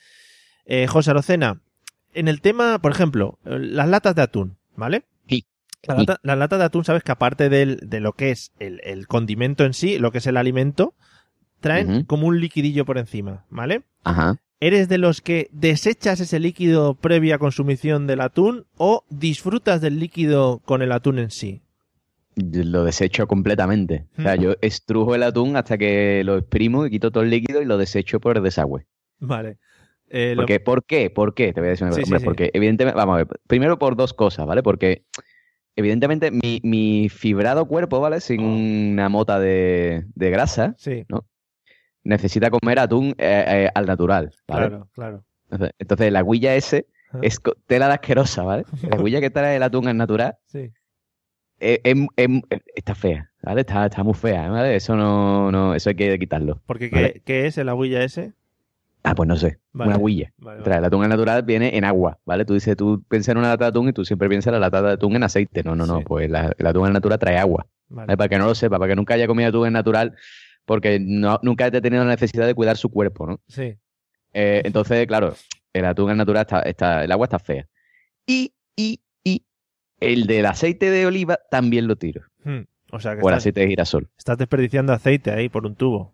Eh, José Arocena, en el tema, por ejemplo, las latas de atún, ¿vale? Sí. La lata- Las latas de atún, sabes que aparte del, de lo que es el, el condimento en sí, lo que es el alimento, traen como un liquidillo por encima, ¿vale? Ajá. ¿Eres de los que desechas ese líquido previa consumición del atún o disfrutas del líquido con el atún en sí? Lo desecho completamente. O sea, Mm. yo estrujo el atún hasta que lo exprimo y quito todo el líquido y lo desecho por el desagüe. Vale. Eh, lo- Porque, ¿Por qué? ¿Por qué? Te voy a decir una Sí, cosa. sí, porque evidentemente, vamos a ver, primero por dos cosas, ¿vale? Porque evidentemente mi, mi fibrado cuerpo, ¿vale? Sin una mota de, de grasa, Sí, ¿no? necesita comer atún eh, eh, al natural, ¿vale? claro, claro. Entonces, entonces, la huilla ese es tela de asquerosa, ¿vale? La huilla que trae el atún al natural Sí. Eh, eh, está fea, ¿vale? Está, está muy fea, ¿vale? Eso no, no, eso hay que quitarlo. Porque Vale. ¿qué, qué es el agüilla ese? Ah, pues no sé, Vale. una huilla. Vale, Trae, el atún al natural viene en agua, ¿vale? Tú dices, tú piensas en una lata de atún y tú siempre piensas en la lata de atún en aceite. No, no, no, pues la- el atún al natural trae agua. Para que no lo sepa, para que nunca haya comido atún natural, porque no, nunca haya tenido la necesidad de cuidar su cuerpo, ¿no? Sí. Eh, entonces, claro, el atún al natural está, está, el agua está fea. Y el del aceite de oliva también lo tiro. Hmm, O sea que O el estás, aceite de girasol. estás desperdiciando aceite ahí por un tubo.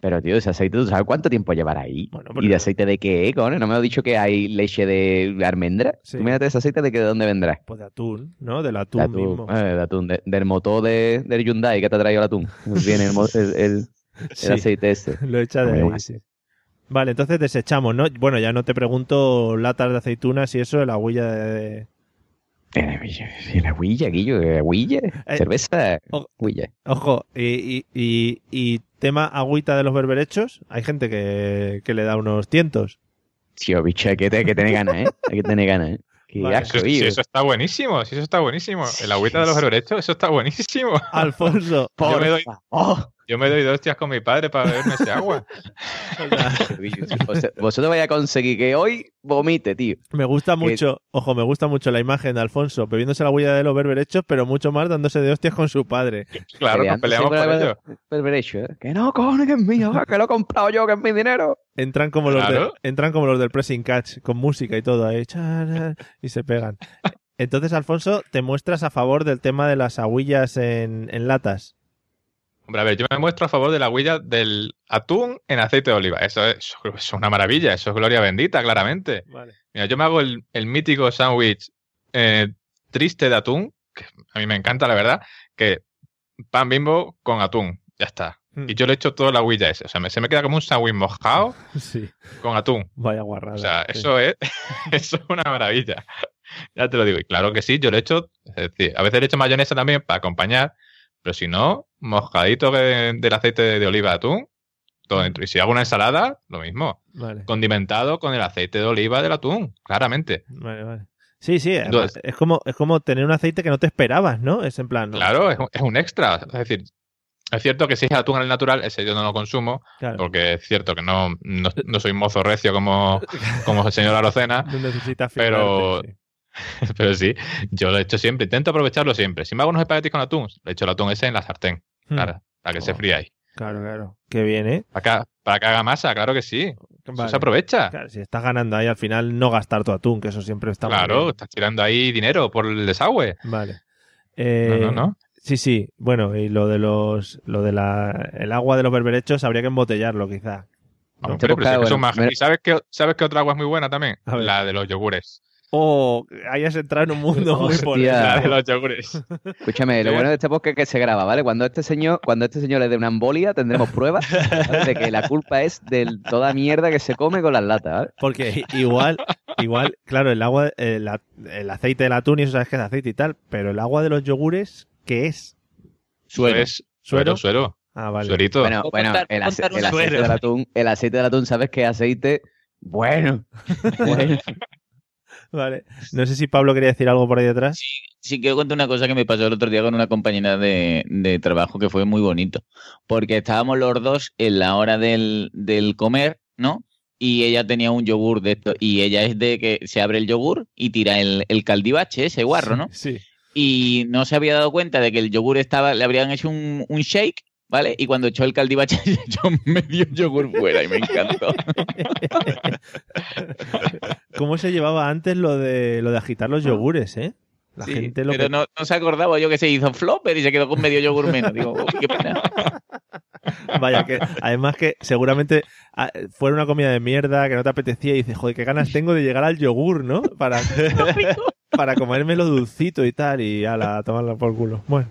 Pero, tío, ese aceite, ¿tú sabes cuánto tiempo llevará ahí? ¿Y de aceite de qué, coño? ¿No me has dicho que hay leche de almendra? Sí. Ese aceite de, que, de dónde vendrá. Pues de atún, ¿no? Del atún, De atún, mismo. eh, de atún, de- del motor de, del Hyundai que te ha traído el atún. Viene el, el, el- aceite ese. Lo echa de ahí, sí. Vale, entonces desechamos, ¿no? Bueno, ya no te pregunto latas de aceitunas y eso, la huella de... Y la huilla, Guillo, huilla. Eh, Cerveza, o- huilla. Ojo, y, y, y- y tema agüita de los berberechos, hay gente que, que le da unos tientos. Tío, bicho, hay que, hay que tener ganas, ¿eh? Hay que tener ganas, ¿eh? Qué Vale. asco, Eso, Guillo. eso está buenísimo, sí, eso está buenísimo. El agüita de los berberechos, eso está buenísimo. Alfonso, Yo me doy, Oh. Yo me doy dos hostias con mi padre para beberme ese agua. Vos- Vosotros vais a conseguir que hoy vomite, tío. me gusta Que- mucho, ojo, me gusta mucho la imagen de Alfonso bebiéndose la huella de los berberechos, pero mucho más dándose de hostias con su padre. Claro, nos peleamos por el- ello. el derecho, ¿eh? Que no, cojones, que es mío, que lo he comprado yo, que es mi dinero. Entran como los, de- entran como los del pressing catch, con música y todo ahí, charan, y se pegan. Entonces, Alfonso, te muestras a favor del tema de las agüillas en, en latas. Hombre, a ver, yo me muestro a favor de la huella del atún en aceite de oliva. Eso es, eso es una maravilla, eso es gloria bendita, claramente. Vale. Mira, yo me hago el, el mítico sándwich eh, triste de atún, que a mí me encanta, la verdad, que pan bimbo con atún, ya está. Hmm. Y yo le echo toda la huilla ese. O sea, me- se me queda como un sándwich mojado Sí, con atún. vaya guarrada. O sea, sí. eso es, eso es una maravilla. Ya te lo digo. Y claro que sí, yo le echo, es decir, a veces le echo mayonesa también para acompañar, pero si no, mojadito de- del aceite de, de oliva de atún, todo dentro. Y si hago una ensalada, lo mismo. Vale, Condimentado con el aceite de oliva del atún, claramente. vale, vale. Sí, sí, Entonces- es como, es como tener un aceite que no te esperabas, ¿no? Es en plan, ¿no? Claro, es un, es un extra. Es decir, es cierto que si es atún al natural, ese yo no lo consumo, Claro. porque es cierto que no, no, no soy mozo recio como, como el señor Arocena. No necesitas Pero- sí. Pero sí, yo lo he hecho siempre, intento aprovecharlo siempre. Si me hago unos espaguetis con atún, le echo el atún ese en la sartén, Hmm. claro, para que se Oh. fríe ahí. Claro, claro. Qué bien, ¿eh? Para que, para que haga masa, claro que sí. Eso se aprovecha. Claro, si estás ganando ahí, al final no gastar tu atún, que eso siempre está muy Claro, bien. estás tirando ahí dinero por el desagüe. Vale. Eh, No, no, no. Sí, sí. Bueno, y lo de los, lo de la, el agua de los berberechos habría que embotellarlo, quizá. ¿no? Hombre, pero si es que bueno, son majas. me- ¿Y sabes qué, sabes qué otra agua es muy buena también? La de los yogures. O hayas entrado en un mundo muy polémico. De los yogures. Escúchame, lo bueno de este podcast es que se graba, ¿vale? Cuando este señor, cuando este señor le dé una embolia, tendremos pruebas ¿vale? de que la culpa es de toda mierda que se come con las latas, ¿vale? Porque igual, igual, claro, el agua, el, a- el aceite del atún y eso sabes que es aceite y tal, pero el agua de los yogures, ¿qué es? Suero. Es ¿Suero? suero. Ah, vale. Suerito. Bueno, ¿Puedo bueno, el, ace- aceite del atún, el aceite del atún, sabes es aceite bueno. bueno. Vale. No sé si Pablo quería decir algo por ahí detrás. Sí, quiero contar una cosa que me pasó el otro día con una compañera de, de trabajo que fue muy bonito. Porque estábamos los dos en la hora del, del comer, ¿no? Y ella tenía un yogur de esto. Y ella es de que se abre el yogur y tira el, el caldibache, ese guarro, ¿no? Sí. Y no se había dado cuenta de que el yogur estaba, le habrían hecho un, un shake, ¿vale? Y cuando echó el caldibache, echó medio yogur fuera y me encantó. ¿Cómo se llevaba antes lo de lo de agitar los yogures, eh? La Sí, gente lo pero que... no, no se acordaba yo que se hizo flopper y se quedó con medio yogur menos. Digo, uy, qué pena. Vaya, que además que seguramente ah, fuera una comida de mierda que no te apetecía y dices, joder, qué ganas tengo de llegar al yogur, ¿no? Para, para comérmelo dulcito y tal y ala, a tomarla por culo. Bueno,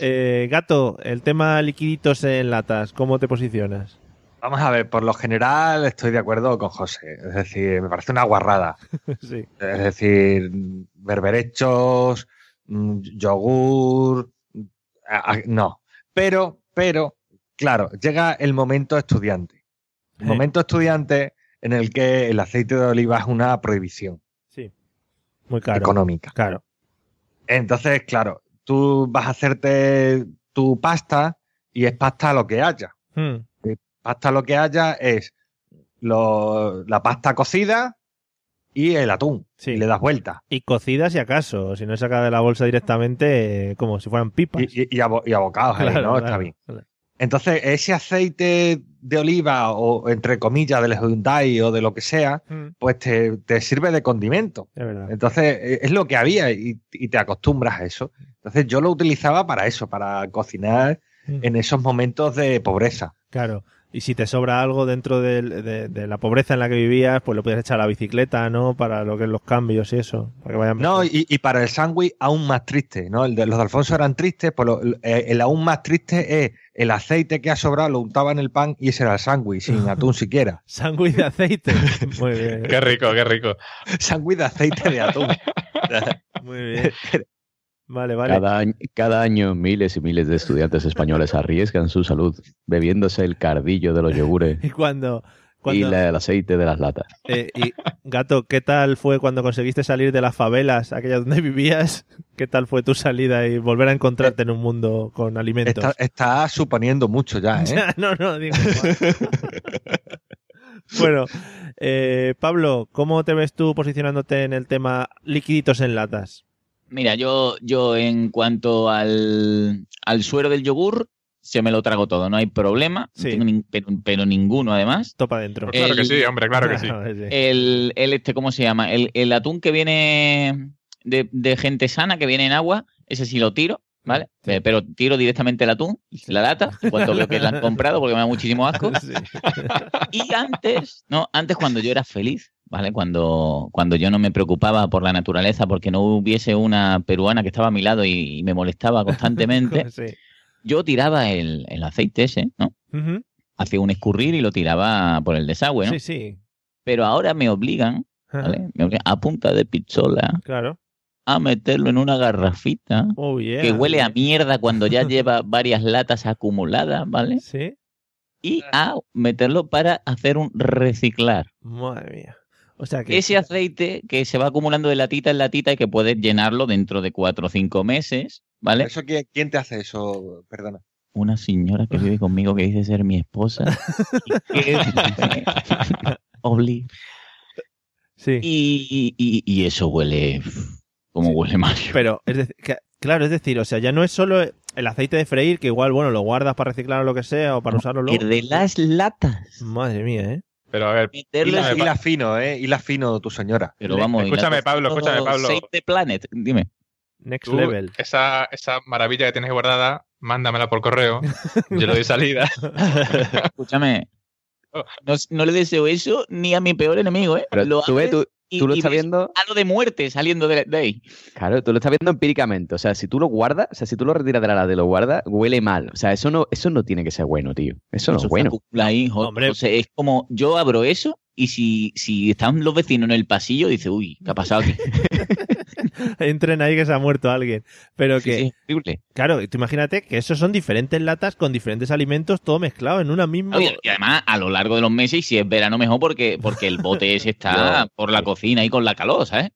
eh, Gato, el tema liquiditos en latas, ¿cómo te posicionas? Vamos a ver, por lo general estoy de acuerdo con José. Es decir, me parece una guarrada. sí. Es decir, berberechos, mm, yogur. no. Pero, pero, claro, llega el momento estudiante. El momento estudiante en el que el aceite de oliva es una prohibición Sí. Muy caro. económica. Claro. Entonces, claro, tú vas a hacerte tu pasta y es pasta lo que haya. Hmm. Pasta lo que haya es lo- la pasta cocida y el atún. Sí. Y le das vuelta. Y cocidas si acaso, si no es sacada de la bolsa directamente, eh, como si fueran pipas. Y, y, y abo- y abocados Claro, ¿no? claro, Está bien. claro. Entonces, ese aceite de oliva o entre comillas del Hyundai o de lo que sea, Mm. pues te, te sirve de condimento. Es. Entonces, eh, es lo que había y, y te acostumbras a eso. Entonces, yo lo utilizaba para eso, para cocinar Mm. en esos momentos de pobreza. Claro. Y si te sobra algo dentro de, de la pobreza en la que vivías, pues lo puedes echar a la bicicleta, ¿no? Para lo que es los cambios y eso. Para que vayan No, y, y para el sándwich aún más triste, ¿no? El de, los de Alfonso eran tristes, pues lo- eh, el aún más triste es el aceite que ha sobrado, lo untaba en el pan y ese era el sándwich, sin atún siquiera. Sándwich de aceite. Muy bien. Qué rico, qué rico. Sándwich de aceite de atún. Muy bien. Vale, vale. Cada, año, cada año miles y miles de estudiantes españoles arriesgan su salud bebiéndose el cardillo de los yogures Y cuando... y la- el aceite de las latas. eh, y, Gato, ¿qué tal fue cuando conseguiste salir de las favelas, aquellas donde vivías? ¿Qué tal fue tu salida y volver a encontrarte en un mundo con alimentos? Está, está suponiendo mucho ya, ¿eh? No, no, digo. bueno, eh, Pablo, ¿cómo te ves tú posicionándote en el tema liquiditos en latas? Mira, yo, yo en cuanto al, al suero del yogur, se me lo trago todo, no hay problema, no tengo nin- pero, pero ninguno además. Topa adentro. Pues claro que El- sí, hombre, claro que sí. El, el este, ¿cómo se llama? El, el atún que viene de, de gente sana, que viene en agua, ese sí lo tiro, ¿vale? Eh, Pero tiro directamente el atún, la lata, en cuanto veo que la han comprado, porque me da muchísimo asco. Y antes, no, antes cuando yo era feliz, ¿vale? Cuando, cuando yo no me preocupaba por la naturaleza, porque no hubiese una peruana que estaba a mi lado y, y me molestaba constantemente, Sí. yo tiraba el, el aceite ese, ¿no? Ujú. Hacía un escurrir y lo tiraba por el desagüe, ¿no? Sí, sí. Pero ahora me obligan, ¿vale? Me obligan a punta de pistola Claro. a meterlo en una garrafita Oh, yeah. que huele a mierda cuando ya lleva varias latas acumuladas, ¿vale? Sí. Y a meterlo para hacer un reciclar. Madre mía. O sea que. Ese aceite que se va acumulando de latita en latita y que puedes llenarlo dentro de cuatro o cinco meses, ¿vale? ¿Eso quién, quién te hace eso? Perdona. Una señora que vive conmigo que dice ser mi esposa. que me obliga. Sí. Y, y- y eso huele. como huele mal. Pero, es decir, que- claro, es decir, o sea, ya no es solo el aceite de freír, que igual, bueno, lo guardas para reciclar o lo que sea, o para usarlo luego. de las latas. Madre mía, ¿eh? Pero a ver, Meterlo Hila, fino, ¿eh? Hila fino tu señora. Pero vamos, Escúchame, Pablo, escúchame, Pablo. Save the planet, dime. Next tú, level. esa, esa maravilla que tienes guardada, mándamela por correo. Yo le doy salida. Escúchame. No, no le deseo eso ni a mi peor enemigo, ¿eh? Pero Lo tú ves, tú, y- tú lo y estás ves viendo. Halo de muerte saliendo de, de ahí. Claro, tú lo estás viendo empíricamente. O sea, si tú lo guardas, o sea, si tú lo retiras de la lata y lo guardas, huele mal. O sea, eso no, eso no tiene que ser bueno, tío. Eso no es bueno. ahí, Hombre. o sea, es como yo abro eso y si, si están los vecinos en el pasillo, dice, uy, ¿qué ha pasado aquí? Entren ahí que se ha muerto alguien. Pero Sí, que, sí, es horrible. claro, tú imagínate que esos son diferentes latas con diferentes alimentos, todo mezclado en una misma. Oye, y además, a lo largo de los meses, y si es verano mejor, porque, porque el bote ese está por la cocina y con la calor, ¿sabes?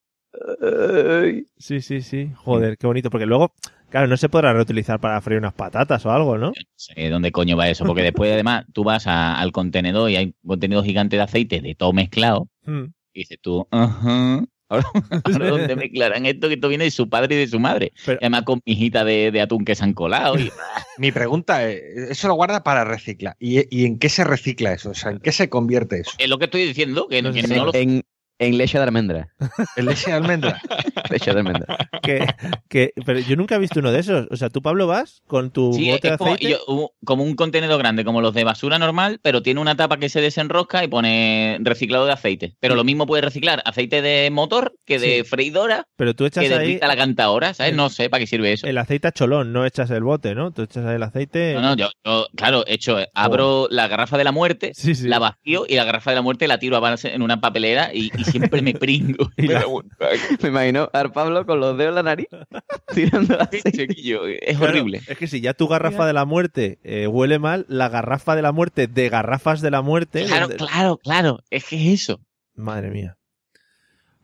Sí, sí, sí. Joder, qué bonito. Porque luego, claro, no se podrá reutilizar para freír unas patatas o algo, ¿no? No sé dónde coño va eso, porque después, además, tú vas a- al contenedor y hay un contenedor gigante de aceite de todo mezclado, Hmm. y dices tú, ajá. Ahora, ahora ¿dónde mezclarán esto? Que esto viene de su padre y de su madre. Pero- Y además con mijita de, de atún que se han colado. Y, Mi pregunta es, ¿eso lo guarda para reciclar? ¿Y, y en qué se recicla eso? O sea, ¿en qué se convierte eso? es lo que estoy diciendo, que, No que sé. no lo En, en leche de almendra. ¿El leche de almendra? Leche de almendra. Que, que, pero yo nunca he visto uno de esos. O sea, tú, Pablo, vas con tu Sí, bote de es como, aceite. yo- como un contenedor grande, como los de basura normal, pero tiene una tapa que se desenrosca y pone reciclado de aceite. Pero lo mismo puede reciclar aceite de motor que de Sí. freidora, Pero tú echas que de ahí la cantadora, ¿sabes? el- No sé para qué sirve eso. el aceite a cholón, no echas el bote, ¿no? Tú echas ahí el aceite. No, no, yo, yo, claro, he hecho, abro la garrafa de la muerte, Sí, sí. la vacío y la garrafa de la muerte la tiro a base- en una papelera y, y siempre me pringo. Me imagino a Pablo con los dedos en la nariz tirando aceite. Chiquillo, es Claro, horrible. Es que si ya tu garrafa de la muerte eh, huele mal, la garrafa de la muerte de garrafas de la muerte. Claro, claro, claro, es que es eso. Madre mía.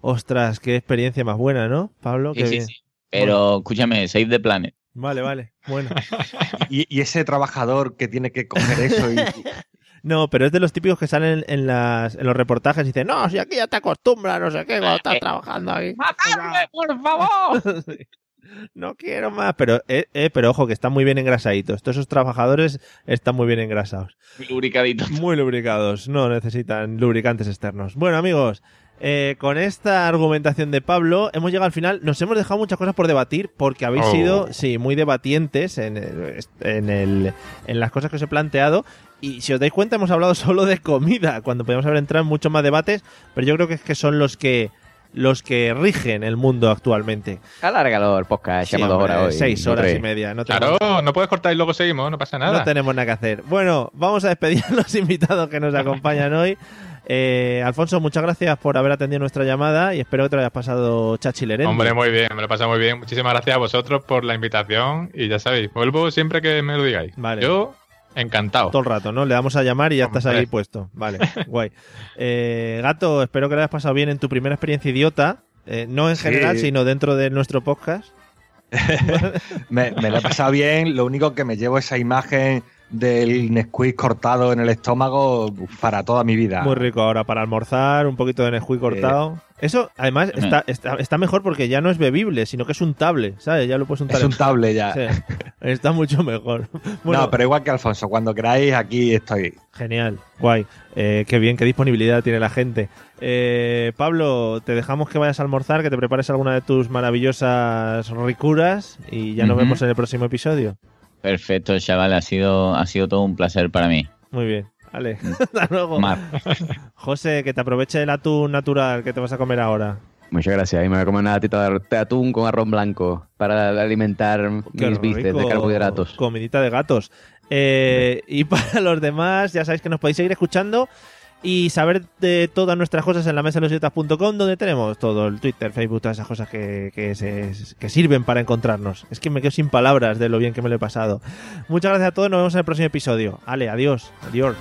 Ostras, qué experiencia más buena, ¿no, Pablo? Sí, Qué sí, bien. sí. Pero escúchame, Save the Planet. Vale, vale. Bueno. Y, y ese trabajador que tiene que coger eso y, No, pero es de los típicos que salen en, las, en los reportajes y dicen, no, si aquí ya te acostumbras, no sé qué, cuando estás trabajando aquí. ¡Matadme, por favor! No quiero más. Pero, eh, eh, pero ojo, que están muy bien engrasaditos. Todos esos trabajadores están muy bien engrasados. Muy lubricaditos. Muy lubricados. No necesitan lubricantes externos. Bueno, amigos. Eh, con esta argumentación de Pablo hemos llegado al final. Nos hemos dejado muchas cosas por debatir porque habéis Oh. sido, sí, muy debatientes en, el- en, el- en las cosas que os he planteado. Y si os dais cuenta, hemos hablado solo de comida, cuando podemos haber entrado en muchos más debates, pero yo creo que es que son los que los que rigen el mundo actualmente. Alárgalo el podcast, Sí, horas hoy. Seis horas y media. No Claro, no puedes cortar y luego seguimos, no pasa nada. no tenemos nada que hacer. Bueno, vamos a despedir a los invitados que nos acompañan hoy. Eh, Alfonso, muchas gracias por haber atendido nuestra llamada y espero que te lo hayas pasado chachilerente. Hombre, muy bien, me lo he pasado muy bien. Muchísimas gracias a vosotros por la invitación y ya sabéis, vuelvo siempre que me lo digáis. Vale. Yo, encantado. Todo el rato, ¿no? Le damos a llamar y ya estás ahí puesto. Vale, guay. Eh, Gato, espero que lo hayas pasado bien en tu primera experiencia idiota. eh, no en Sí. general, sino dentro de nuestro podcast. Me, me lo he pasado bien, lo único que me llevo esa imagen del Nesquik cortado en el estómago para toda mi vida. Muy rico ahora para almorzar, un poquito de Nesquik cortado. Eso, además, está, está, está mejor porque ya no es bebible, sino que es un table, ¿sabes? Ya lo puedes untar Es un table ya. Sí, está mucho mejor. Bueno, no, pero igual que Alfonso, cuando queráis, aquí estoy. Genial, guay. Eh, qué bien, qué disponibilidad tiene la gente. Eh, Pablo, te dejamos que vayas a almorzar, que te prepares alguna de tus maravillosas ricuras y ya nos vemos en el próximo episodio. Perfecto, chaval, ha sido, ha sido todo un placer para mí. Muy bien, vale. Hasta luego. Mar. José, que te aproveche el atún natural que te vas a comer ahora. Muchas gracias. Y me voy a comer una latita de atún con arroz blanco para alimentar Qué mis bíceps de carbohidratos. Comidita de gatos. Eh, y para los demás, ya sabéis que nos podéis seguir escuchando y saber de todas nuestras cosas en la mesa de los idiotas.com, donde tenemos todo el Twitter, Facebook, todas esas cosas que, que, sirven para encontrarnos. Es que me quedo sin palabras de lo bien que me lo he pasado. Muchas gracias a todos, nos vemos en el próximo episodio. Ale, adiós. Adiós.